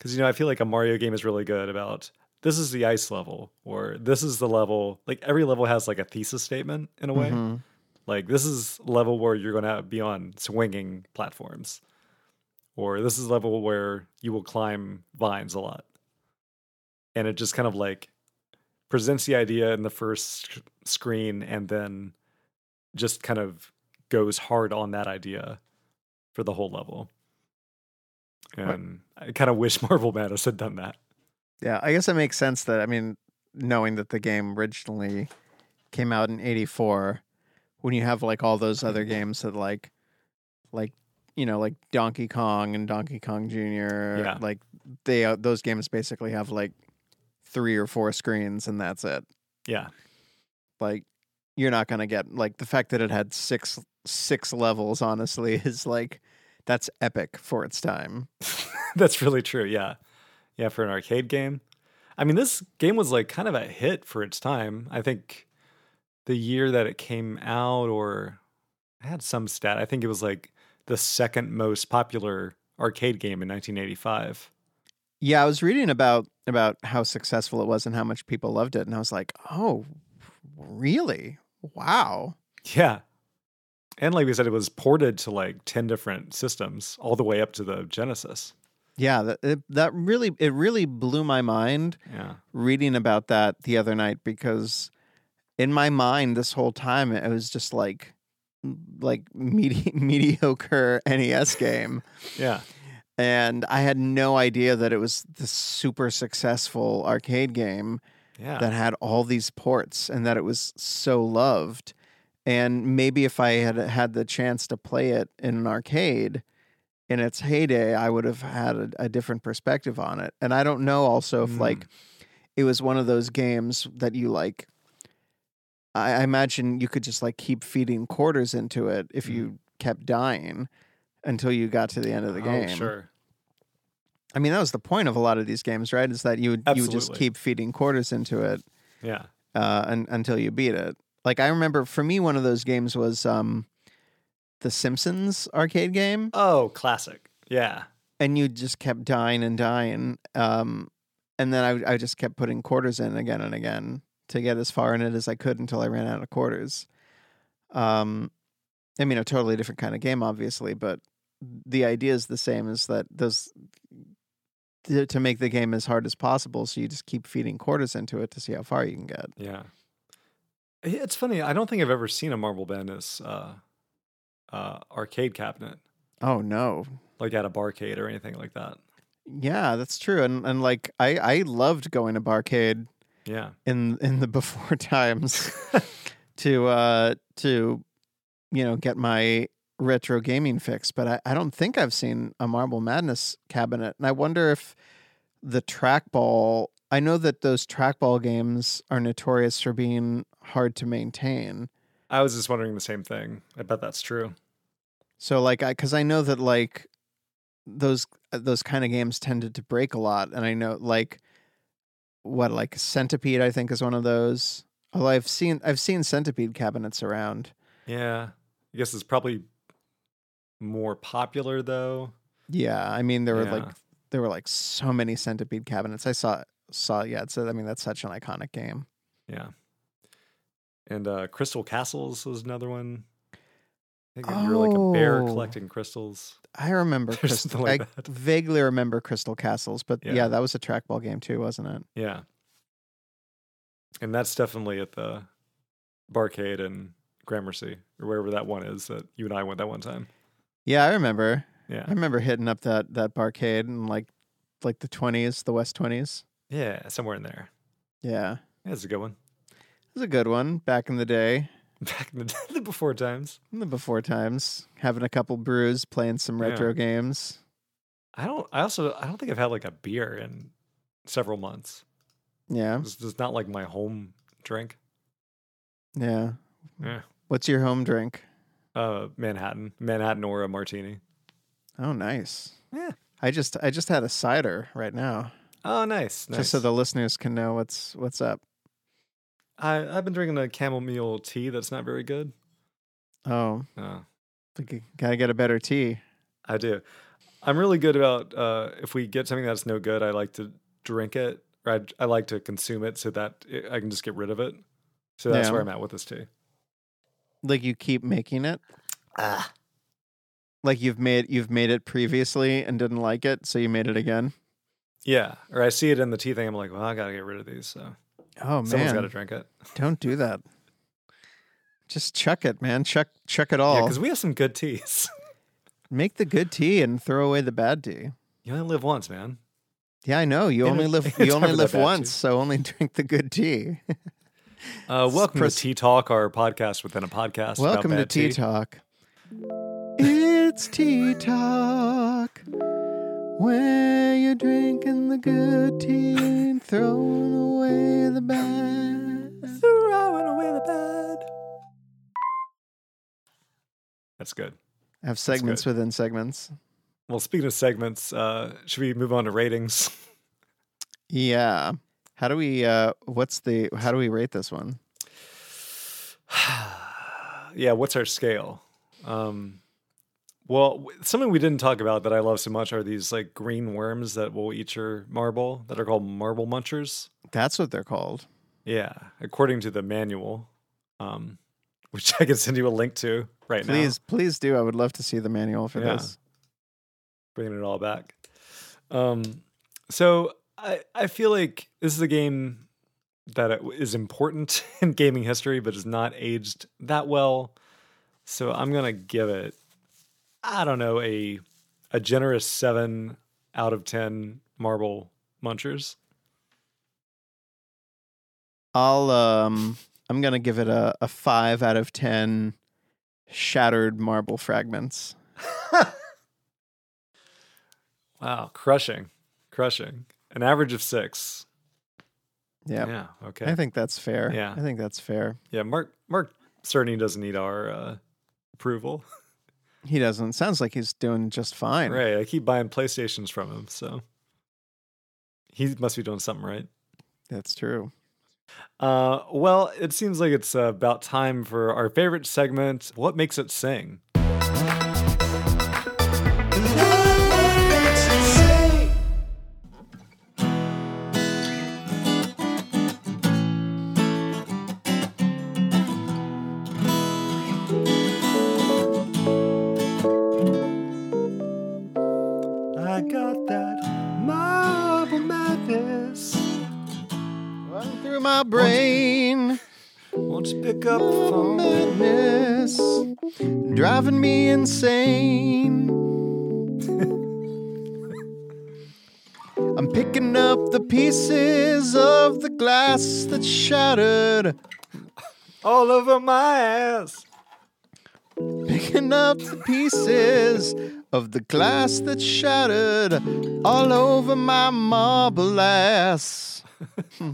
Cuz you know, I feel like a Mario game is really good about this is the ice level or this is the level. Like every level has like a thesis statement in a way. Mhm. Like this is level where you're going to be on swinging platforms. Or this is level where you will climb vines a lot. And it just kind of like presents the idea in the first screen and then just kind of goes hard on that idea for the whole level. And I kind of wish [LAUGHS] Marble Madness had done that. Yeah, I guess it makes sense that I mean, knowing that the game originally came out in '84, when you have like all those other [LAUGHS] games that like, like you know, like Donkey Kong and Donkey Kong Jr. Yeah. Like they uh, those games basically have like three or four screens and that's it. Yeah. Like you're not gonna get like the fact that it had six six levels. Honestly, [LAUGHS] is like that's epic for its time. [LAUGHS] That's really true. Yeah. Yeah, for an arcade game. I mean, this game was like kind of a hit for its time. I think the year that it came out, or I had some stat, I think it was like the second most popular arcade game in 1985. Yeah, I was reading about about how successful it was and how much people loved it, and I was like, "Oh, really? Wow!" Yeah. And like we said, it was ported to like 10 different systems all the way up to the Genesis. Yeah, that it, that really it really blew my mind Yeah. reading about that the other night because in my mind this whole time it was just like like [LAUGHS] medi- mediocre NES game Yeah. and I had no idea that it was this super successful arcade game Yeah. that had all these ports and that it was so loved. And maybe if I had had the chance to play it in an arcade in its heyday, I would have had a, a different perspective on it. And I don't know also if Mm. like it was one of those games that you like. I, I imagine you could just like keep feeding quarters into it if Mm. you kept dying until you got to the end of the game. Oh, sure. I mean, that was the point of a lot of these games, right? Is that you would you would just keep feeding quarters into it Yeah. uh, un- until you beat it. Like I remember, for me, one of those games was um, the Simpsons arcade game, Oh, classic. Yeah. and you just kept dying and dying, um, and then I, I just kept putting quarters in again and again to get as far in it as I could until I ran out of quarters. Um, I mean, a totally different kind of game, obviously, but the idea is the same: is that those to make the game as hard as possible, so you just keep feeding quarters into it to see how far you can get. Yeah. It's funny. I don't think I've ever seen a Marble Madness uh, uh, arcade cabinet, Oh no, like at a barcade or anything like that. Yeah, that's true. And and like I I loved going to barcade Yeah. in in the [LAUGHS] before times [LAUGHS] to uh to you know get my retro gaming fix, but I, I don't think I've seen a Marble Madness cabinet. And I wonder if the trackball I know that those trackball games are notorious for being hard to maintain. I was just wondering the same thing. I bet that's true. So like I cuz I know that like those those kind of games tended to break a lot and I know like what like Centipede I think is one of those. Although I've seen I've seen Centipede cabinets around. Yeah. I guess it's probably more popular though. Yeah, I mean there were like there were like so many Centipede cabinets. I saw saw yeah, it's I mean that's such an iconic game. Yeah. And uh, Crystal Castles was another one. I think you're like a bear Oh. collecting crystals. I remember [LAUGHS] Crystal like I that. vaguely remember Crystal Castles, but yeah. Yeah. that was a trackball game too, wasn't it? Yeah. And that's definitely at the barcade in Gramercy or wherever that one is that you and I went that one time. Yeah, I remember. Yeah. I remember hitting up that that barcade in like like the twenties, the West twenties. Yeah, somewhere in there. Yeah. Yeah, it's a good one. It was a good one back in the day, Back in the, [LAUGHS] the before times. in the before times, having a couple brews, playing some retro Yeah. games. I don't I also I don't think I've had like a beer in several months. Yeah. It's just not like my home drink. Yeah. Yeah. What's your home drink? Uh Manhattan. Manhattan or a martini. Oh, nice. Yeah. I just I just had a cider right now, Oh nice. nice. just so the listeners can know what's what's up. I, I've been drinking a chamomile tea that's not very good. Oh, Uh, you gotta get a better tea. I do. I'm really good about uh, if we get something that's no good, I like to drink it or I, I like to consume it so that it, I can just get rid of it. So that's Yeah. where I'm at with this tea. Like you keep making it. Ah. Like you've made you've made it previously and didn't like it, so you made it again. Yeah. Or I see it in the tea thing. I'm like, well, I got to get rid of these. So Oh someone's man, got to drink it. don't do that. Just chuck it, man. Chuck chuck it all. Yeah, because we have some good teas. [LAUGHS] Make the good tea and throw away the bad tea. you only live once, man. Yeah, I know. You only live [LAUGHS] you only live once, tea. so only [LAUGHS] drink the good tea. Uh, welcome Pres- to Tea Talk, our podcast within a podcast. Welcome to bad Tea Talk. It's Tea Talk, where you're drinking the good tea and throwing away the bad. Throwing away the bad. That's good. Have segments good. within segments. Well, speaking of segments, uh, should we move on to ratings? Yeah. How do we? uh What's the? How do we rate this one? [SIGHS] yeah, what's our scale? Um, well, something we didn't talk about that I love so much are these like green worms that will eat your marble that are called marble munchers. That's what they're called. Yeah, according to the manual, um, [LAUGHS] which I can send you a link to right now. Please, please do. I would love to see the manual for Yeah. this. bringing it all back. Um, so I I feel like this is a game that is important [LAUGHS] in gaming history, but is not aged that well. So I'm gonna give it, I don't know, a a generous seven out of ten marble munchers. I'll um I'm gonna give it a, a five out of ten shattered marble fragments. [LAUGHS] Wow, crushing, crushing. An average of six. Yeah. Yeah. Okay. I think that's fair. Yeah. I think that's fair. yeah. Mark Mark certainly doesn't need our uh, approval. [LAUGHS] He doesn't. Sounds like he's doing just fine. Right. I keep buying PlayStations from him, so he must be doing something right. That's true. Uh, well, it seems like it's about time for our favorite segment. What makes it sing? Glass that's shattered. All over my ass. Picking up the pieces of the glass that shattered all over my marble ass. Hmm.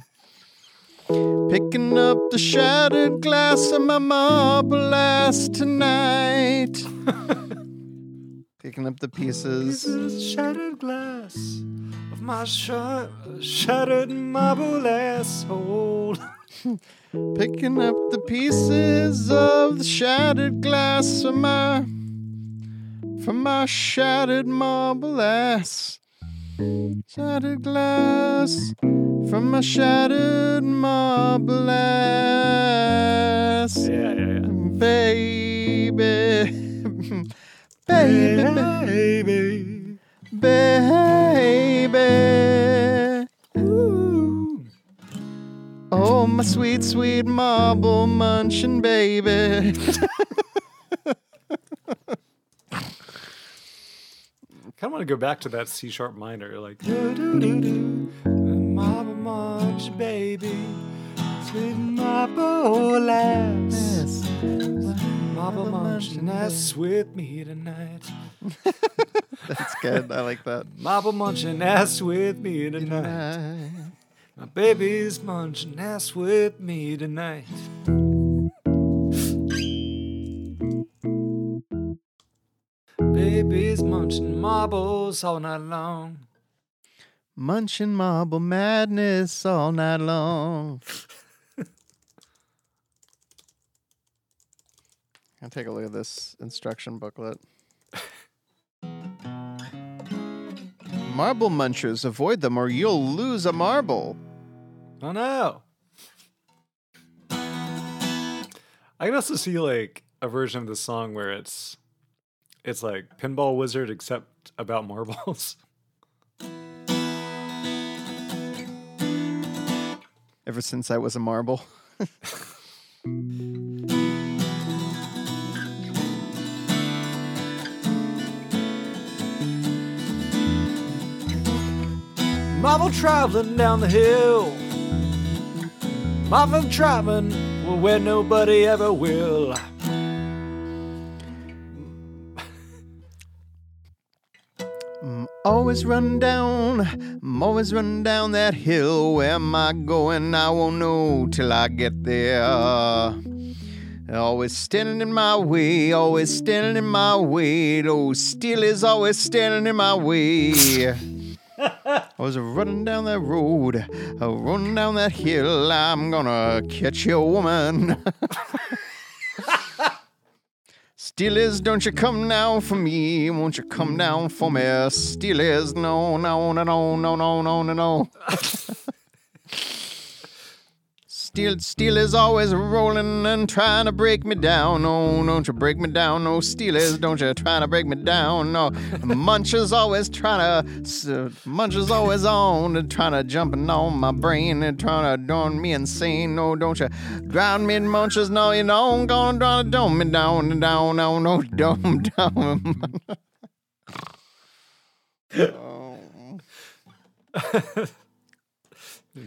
Picking up the shattered glass of my marble ass tonight. [LAUGHS] Picking up the pieces. Pieces shattered glass of my sh- shattered marble asshole. [LAUGHS] Picking up the pieces of the shattered glass of my from my shattered marble ass. Shattered glass from my shattered marble ass. Yeah, yeah, yeah. Baby. [LAUGHS] Baby, Baby. Baby. Ooh. Oh, my sweet, sweet marble munching baby. [LAUGHS] kind of want to go back to that C sharp minor, like do do do do, marble munch, baby, sweet marble ass, marble munching ass with me tonight, [LAUGHS] That's good. I like that. marble munching ass with me tonight. My baby's munching ass with me tonight. Baby's munching marbles all night long. Munching marble madness all night long. [LAUGHS] I'll take a look at this instruction booklet. Marble munchers, avoid them or you'll lose a marble. Oh no. I can also see like a version of the song where it's it's like Pinball Wizard except about marbles. Ever since I was a marble. [LAUGHS] Marble traveling down the hill. Marble traveling where nobody ever will. Always run down, I'm always run down that hill. Where am I going? I won't know till I get there. Always standing in my way, always standing in my way. Oh, Those steel is always standing in my way. [LAUGHS] I was running down that road, uh, running down that hill. I'm gonna catch you, woman. [LAUGHS] Still is, don't you come down for me? Won't you come down for me? Still is, no, no, no, no, no, no, no, no, no. [LAUGHS] steel, steel is always rolling and trying to break me down. Oh, don't you break me down. No, steel is, don't you trying to break me down. No, munch is always trying to, munch is always on and trying to jumping on my brain and trying to darn me insane. No, don't you drown me in munches. No, you don't gonna drown, don't me down, down, no, no, [LAUGHS] dumb, down. [LAUGHS] oh. [LAUGHS]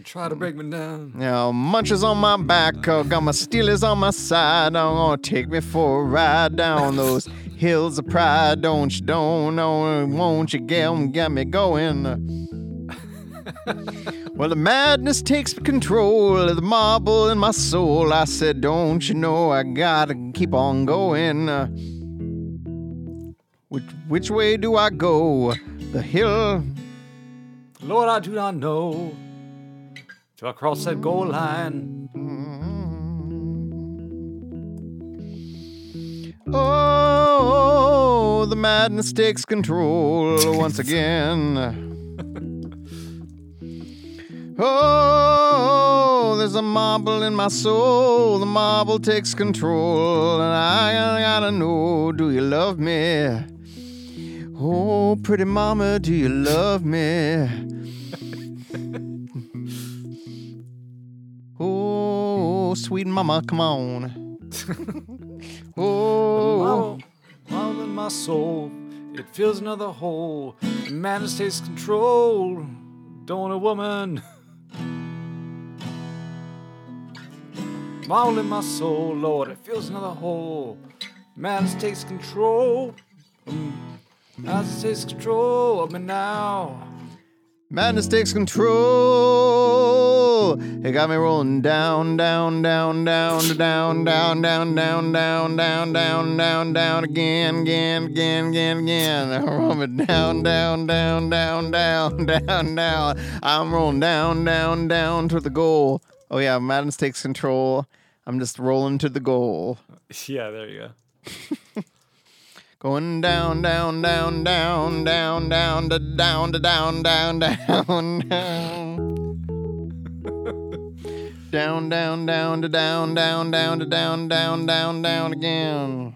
Try to break me down. Now, munches on my back, oh, got my steelers on my side. I'm gonna take me for a ride down those [LAUGHS] hills of pride. Don't you, don't, know, won't you get, get me going? [LAUGHS] well, the madness takes control of the marble in my soul. I said, Don't you know I gotta keep on going? Which, which way do I go? The hill? Lord, I do not know till I cross that goal line. Oh, the madness takes control once again. [LAUGHS] Oh, there's a marble in my soul. The marble takes control. And I gotta know do you love me? Oh, pretty mama, do you love me? Oh, sweet mama, come on. [LAUGHS] oh, marble in my soul. It fills another hole. Madness takes control. Don't a woman. Marble in my soul, Lord, it fills another hole. Madness takes control. Mm. Madness takes control of me now. Madness takes control. It got me rolling down, down, down, down, down, down, down, down, down, down, down, down, down again, again, again, again, again. I'm rolling down, down, down, down, down, down, down. I'm rolling down, down, down to the goal. Oh yeah, Madness takes control. I'm just rolling to the goal. Yeah, there you go. Going down, down, down, down, down, down, to down, to down, down, down, down. down, down, down, to down, down, down, to down, down, down, down again.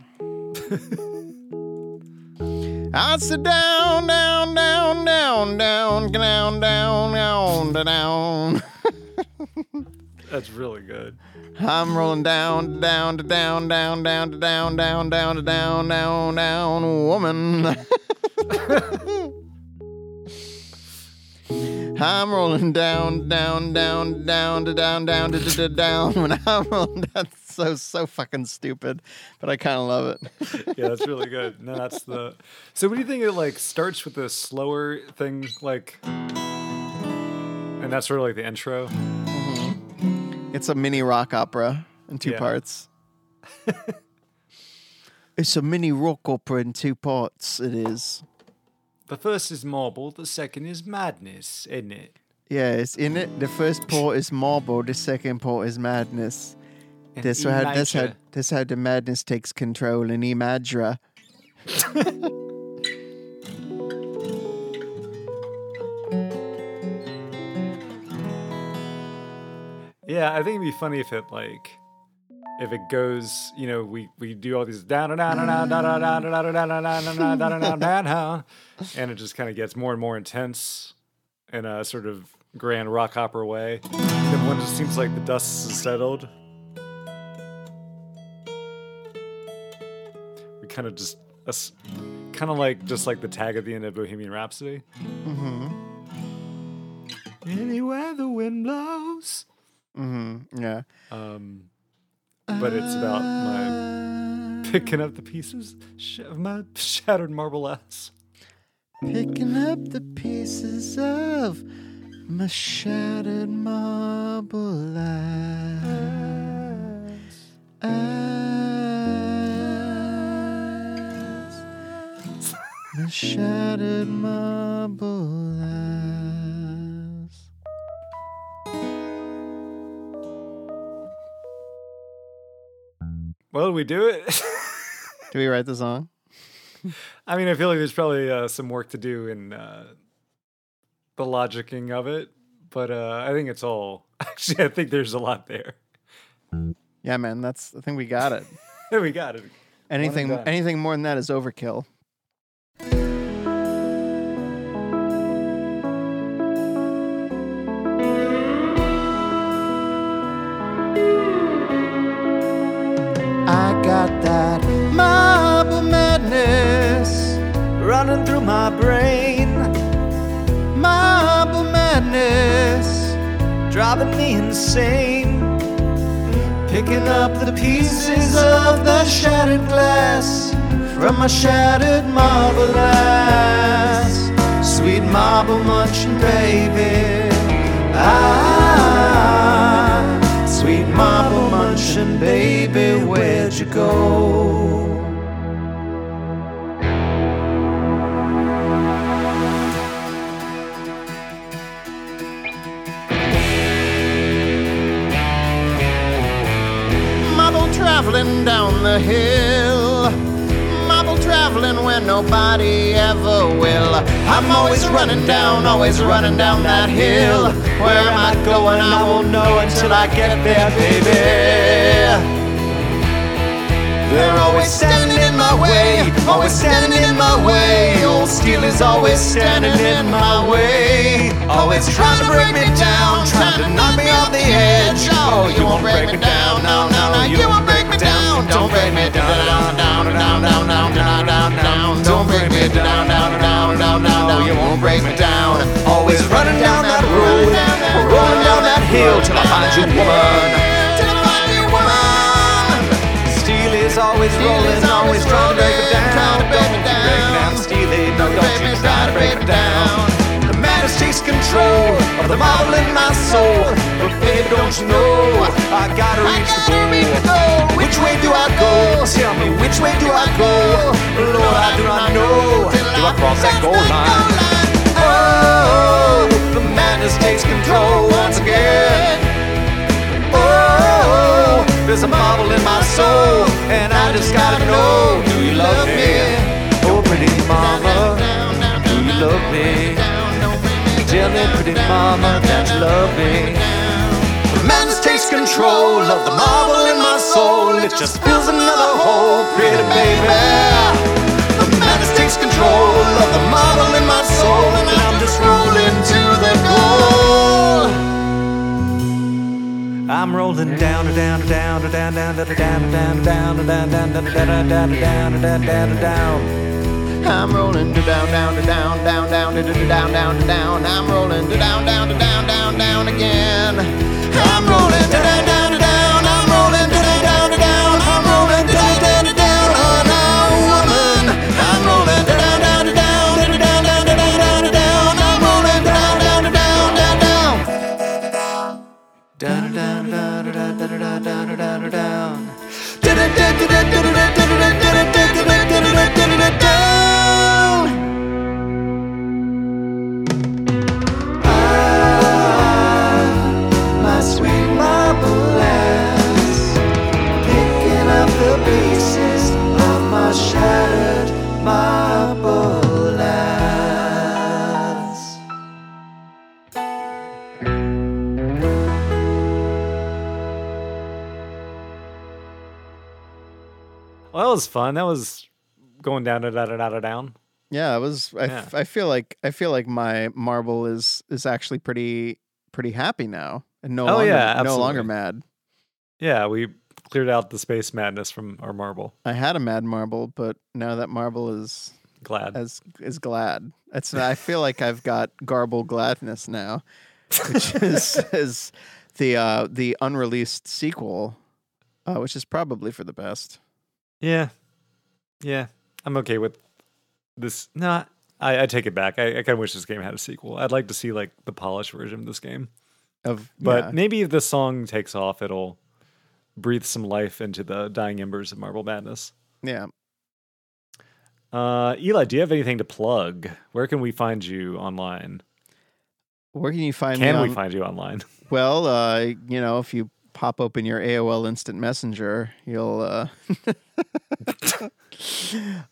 I said down, down, down, down, down, down, down, down, down. That's really good. I'm rolling down, down, down, down, down, down, down, down, down, down, down, woman. I'm rolling down, down, down, down, to down, down, down. When I'm rolling, that's so so fucking stupid, but I kind of love it. yeah, that's really good. No, that's the. So, what do you think? It like starts with a slower thing, like, and that's sort of like the intro. It's a mini rock opera in two Yeah. parts. [LAUGHS] it's a mini rock opera in two parts. It is. The first is marble. The second is madness, isn't it? Yeah, it's in it. The first part is marble. The second part is madness. And That's how. That's how. That's how the madness takes control in E [LAUGHS] Yeah, I think it'd be funny if it like if it goes, you know, we we do all these down down down down down down down down down down down down down down down down, and it just kind of gets more and more intense in a sort of grand rock opera way. Then it just seems like the dust has settled, we kind of just us kind of like just like the tag at the end of Bohemian Rhapsody. Mm-hmm. Anywhere the wind blows. Mm-hmm. Yeah. Um, but it's about my picking up the pieces of my shattered marble ass. Picking up the pieces of my shattered marble eyes. eyes. [LAUGHS] My shattered marble eyes. Well, we do it? Do we write the song? I mean, I feel like there's probably uh, some work to do in uh, the logicking of it, but uh, I think it's all [LAUGHS] Actually, I think there's a lot there. Yeah, man, that's I think we got it. [LAUGHS] we got it. Anything anything more than that is overkill. My brain, marble madness driving me insane. Picking up the pieces of the shattered glass from my shattered marble glass. Sweet marble munching baby. Ah, sweet marble munching baby, where'd you go? Traveling down the hill. Marble traveling where nobody ever will. I'm always running down, always running down that hill. Where am I going? I won't know until I get there, baby. They're always standing in my way, always standing in my way. Old steel is always standing in my way, always trying to break me down, trying to knock me off the edge. Oh, you won't break me down, no, no, no, you won't break down. Don't break me down, down, down, down, down, down, down, down. Don't break me down, down, down, down, down, down. Down. You won't break me down. Always running down that road, rolling down that hill till I find you, woman. Till I find you, woman. Steel is always rolling, always trying to break it down. Don't you break down, Steely, no, don't you try to break it down. Takes control of the marble in my soul. But baby, don't you know I gotta reach the goal? Which way do I go? Tell me which way do I go? Lord, I do not know. Do I cross that goal line? Oh, the madness takes control once again. Oh, there's a marble in my soul, and I just gotta know, do you love me? Oh, pretty mama, do you love me? Me, pretty mama, that you love me. The madness takes control of the marble in my soul, it just fills another hole, pretty baby. The madness takes control of the marble in my soul, and I'm just rolling to the goal. I'm rolling down, down, down, down, down, down, down, down, down, down, down, down, down, down, down, down, down, down. I'm rolling to down, down, to down, down, down, to down, down, to down. I'm rolling to down, down, down it's down down to down, I'm rollin' to down, down again. I'm fun. That was going down, down, down, down, down. Yeah, it was. I, Yeah. I feel like I feel like my marble is is actually pretty pretty happy now, and no Oh, longer yeah, no longer mad. Yeah, we cleared out the space madness from our marble. I had a mad marble, but now that marble is Glad. as is glad. It's I feel like I've got garble gladness now, which [LAUGHS] is is the uh, the unreleased sequel, uh, which is probably for the best. Yeah. Yeah. I'm okay with this. Nah, I, I take it back. I, I kind of wish this game had a sequel. I'd like to see like the polished version of this game. Of But yeah. maybe if the song takes off, it'll breathe some life into the dying embers of Marble Madness. yeah, Uh, Eli, do you have anything to plug? Where can we find you online? where can you find me? Can we on- find you online? [LAUGHS] Well, uh, you know, if you pop open your AOL Instant Messenger, you'll. Uh, [LAUGHS]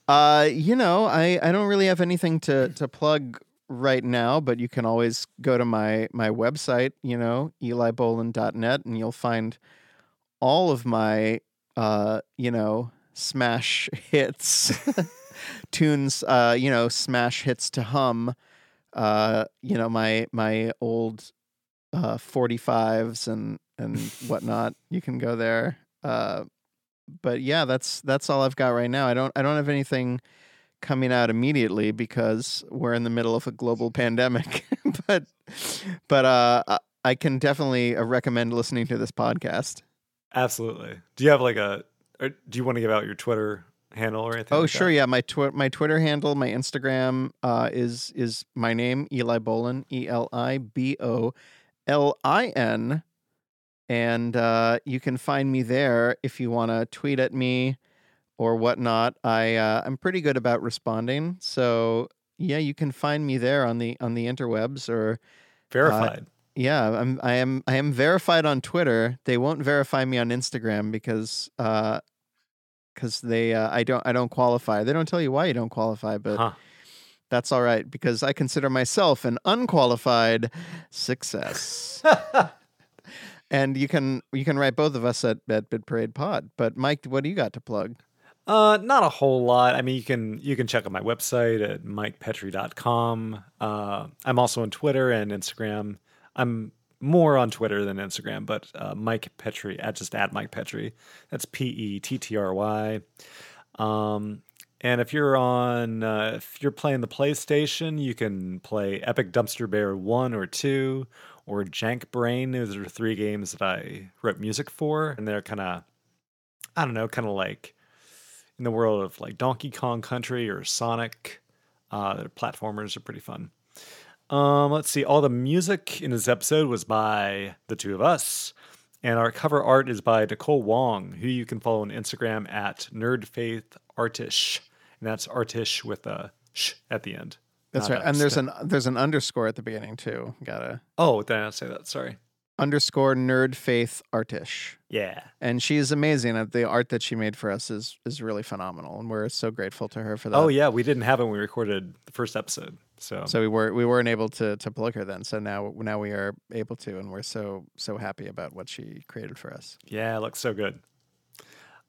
uh, you know, I I don't really have anything to to plug right now, but you can always go to my my website, you know, eliboland.net, and you'll find all of my uh, you know, smash hits [LAUGHS] tunes, uh, you know, smash hits to hum. Uh, you know, my my old uh 45s and and [LAUGHS] whatnot. You can go there. Uh but yeah, that's that's all I've got right now. I don't I don't have anything coming out immediately because we're in the middle of a global pandemic. [LAUGHS] but but uh, I can definitely uh, recommend listening to this podcast. Absolutely. Do you have like a? do you want to give out your Twitter handle or anything? Oh, like sure. That? Yeah, my twi- my Twitter handle, my Instagram uh, is is my name Eli Bolin, E L I B O L I N, and uh, you can find me there if you want to tweet at me or whatnot, I uh, I'm pretty good about responding. So yeah, you can find me there on the on the interwebs or uh, verified. Uh, yeah, I'm I am I am verified on Twitter. They won't verify me on Instagram because uh because they uh, I don't I don't qualify. They don't tell you why you don't qualify, but huh. that's all right because I consider myself an unqualified success. [LAUGHS] and you can you can write both of us at, at Bit Parade Pod. But Mike, what do you got to plug? Uh, not a whole lot. I mean, you can you can check out my website at mikepettry.com. Uh, I'm also on Twitter and Instagram. I'm more on Twitter than Instagram, but uh, Mike Pettry at just at Mike Pettry. That's P E T T R Y. Um, and if you're on, uh, if you're playing the PlayStation, you can play Epic Dumpster Bear one or two, or Jank Brain. Those are three games that I wrote music for, and they're kind of, I don't know, kind of like in the world of like Donkey Kong Country or Sonic. Uh, their platformers are pretty fun. Um, let's see. All the music in this episode was by the two of us, and our cover art is by Nicole Wong, who you can follow on Instagram at NerdFaithArtish, and that's Artish with a sh at the end. That's right. And there's an there's an underscore at the beginning too. Gotta. Oh, did I not say that? Sorry underscore nerd faith artish. Yeah. And she is amazing. Uh, the art that she made for us is is really phenomenal. And we're so grateful to her for that. Oh yeah, we didn't have it when we recorded the first episode. So So we were we weren't able to to plug her then. So now now we are able to and we're so so happy about what she created for us. Yeah, it looks so good.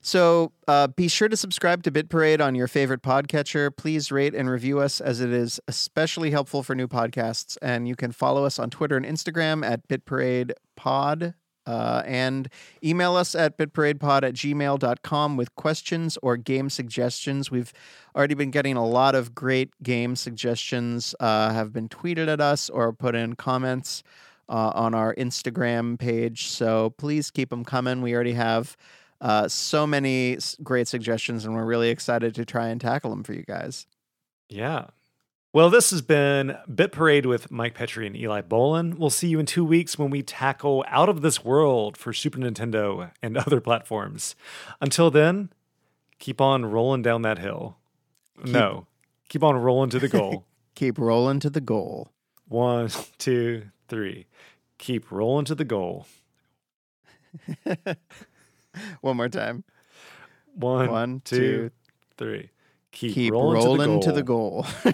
So uh, be sure to subscribe to Bit Parade on your favorite podcatcher. Please rate and review us as it is especially helpful for new podcasts. And you can follow us on Twitter and Instagram at BitParadePod. Uh, and email us at bitparadepod at gmail.com with questions or game suggestions. We've already been getting a lot of great game suggestions, uh, have been tweeted at us or put in comments uh, on our Instagram page. So please keep them coming. We already have uh, so many great suggestions, and we're really excited to try and tackle them for you guys. Yeah. Well, this has been Bit Parade with Mike Pettry and Eli Bolin. We'll see you in two weeks when we tackle Out of This World for Super Nintendo and [LAUGHS] other platforms. Until then, keep on rolling down that hill. Keep, no, keep on rolling to the goal. [LAUGHS] keep rolling to the goal. One, two, three. Keep rolling to the goal. [LAUGHS] [LAUGHS] One more time. One, One two, two, three. Keep, Keep rolling, rolling to the goal. To the goal.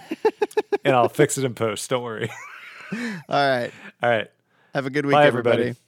and I'll fix it [LAUGHS] in post. Don't worry. All right. All right. Have a good week, Bye, everybody. everybody.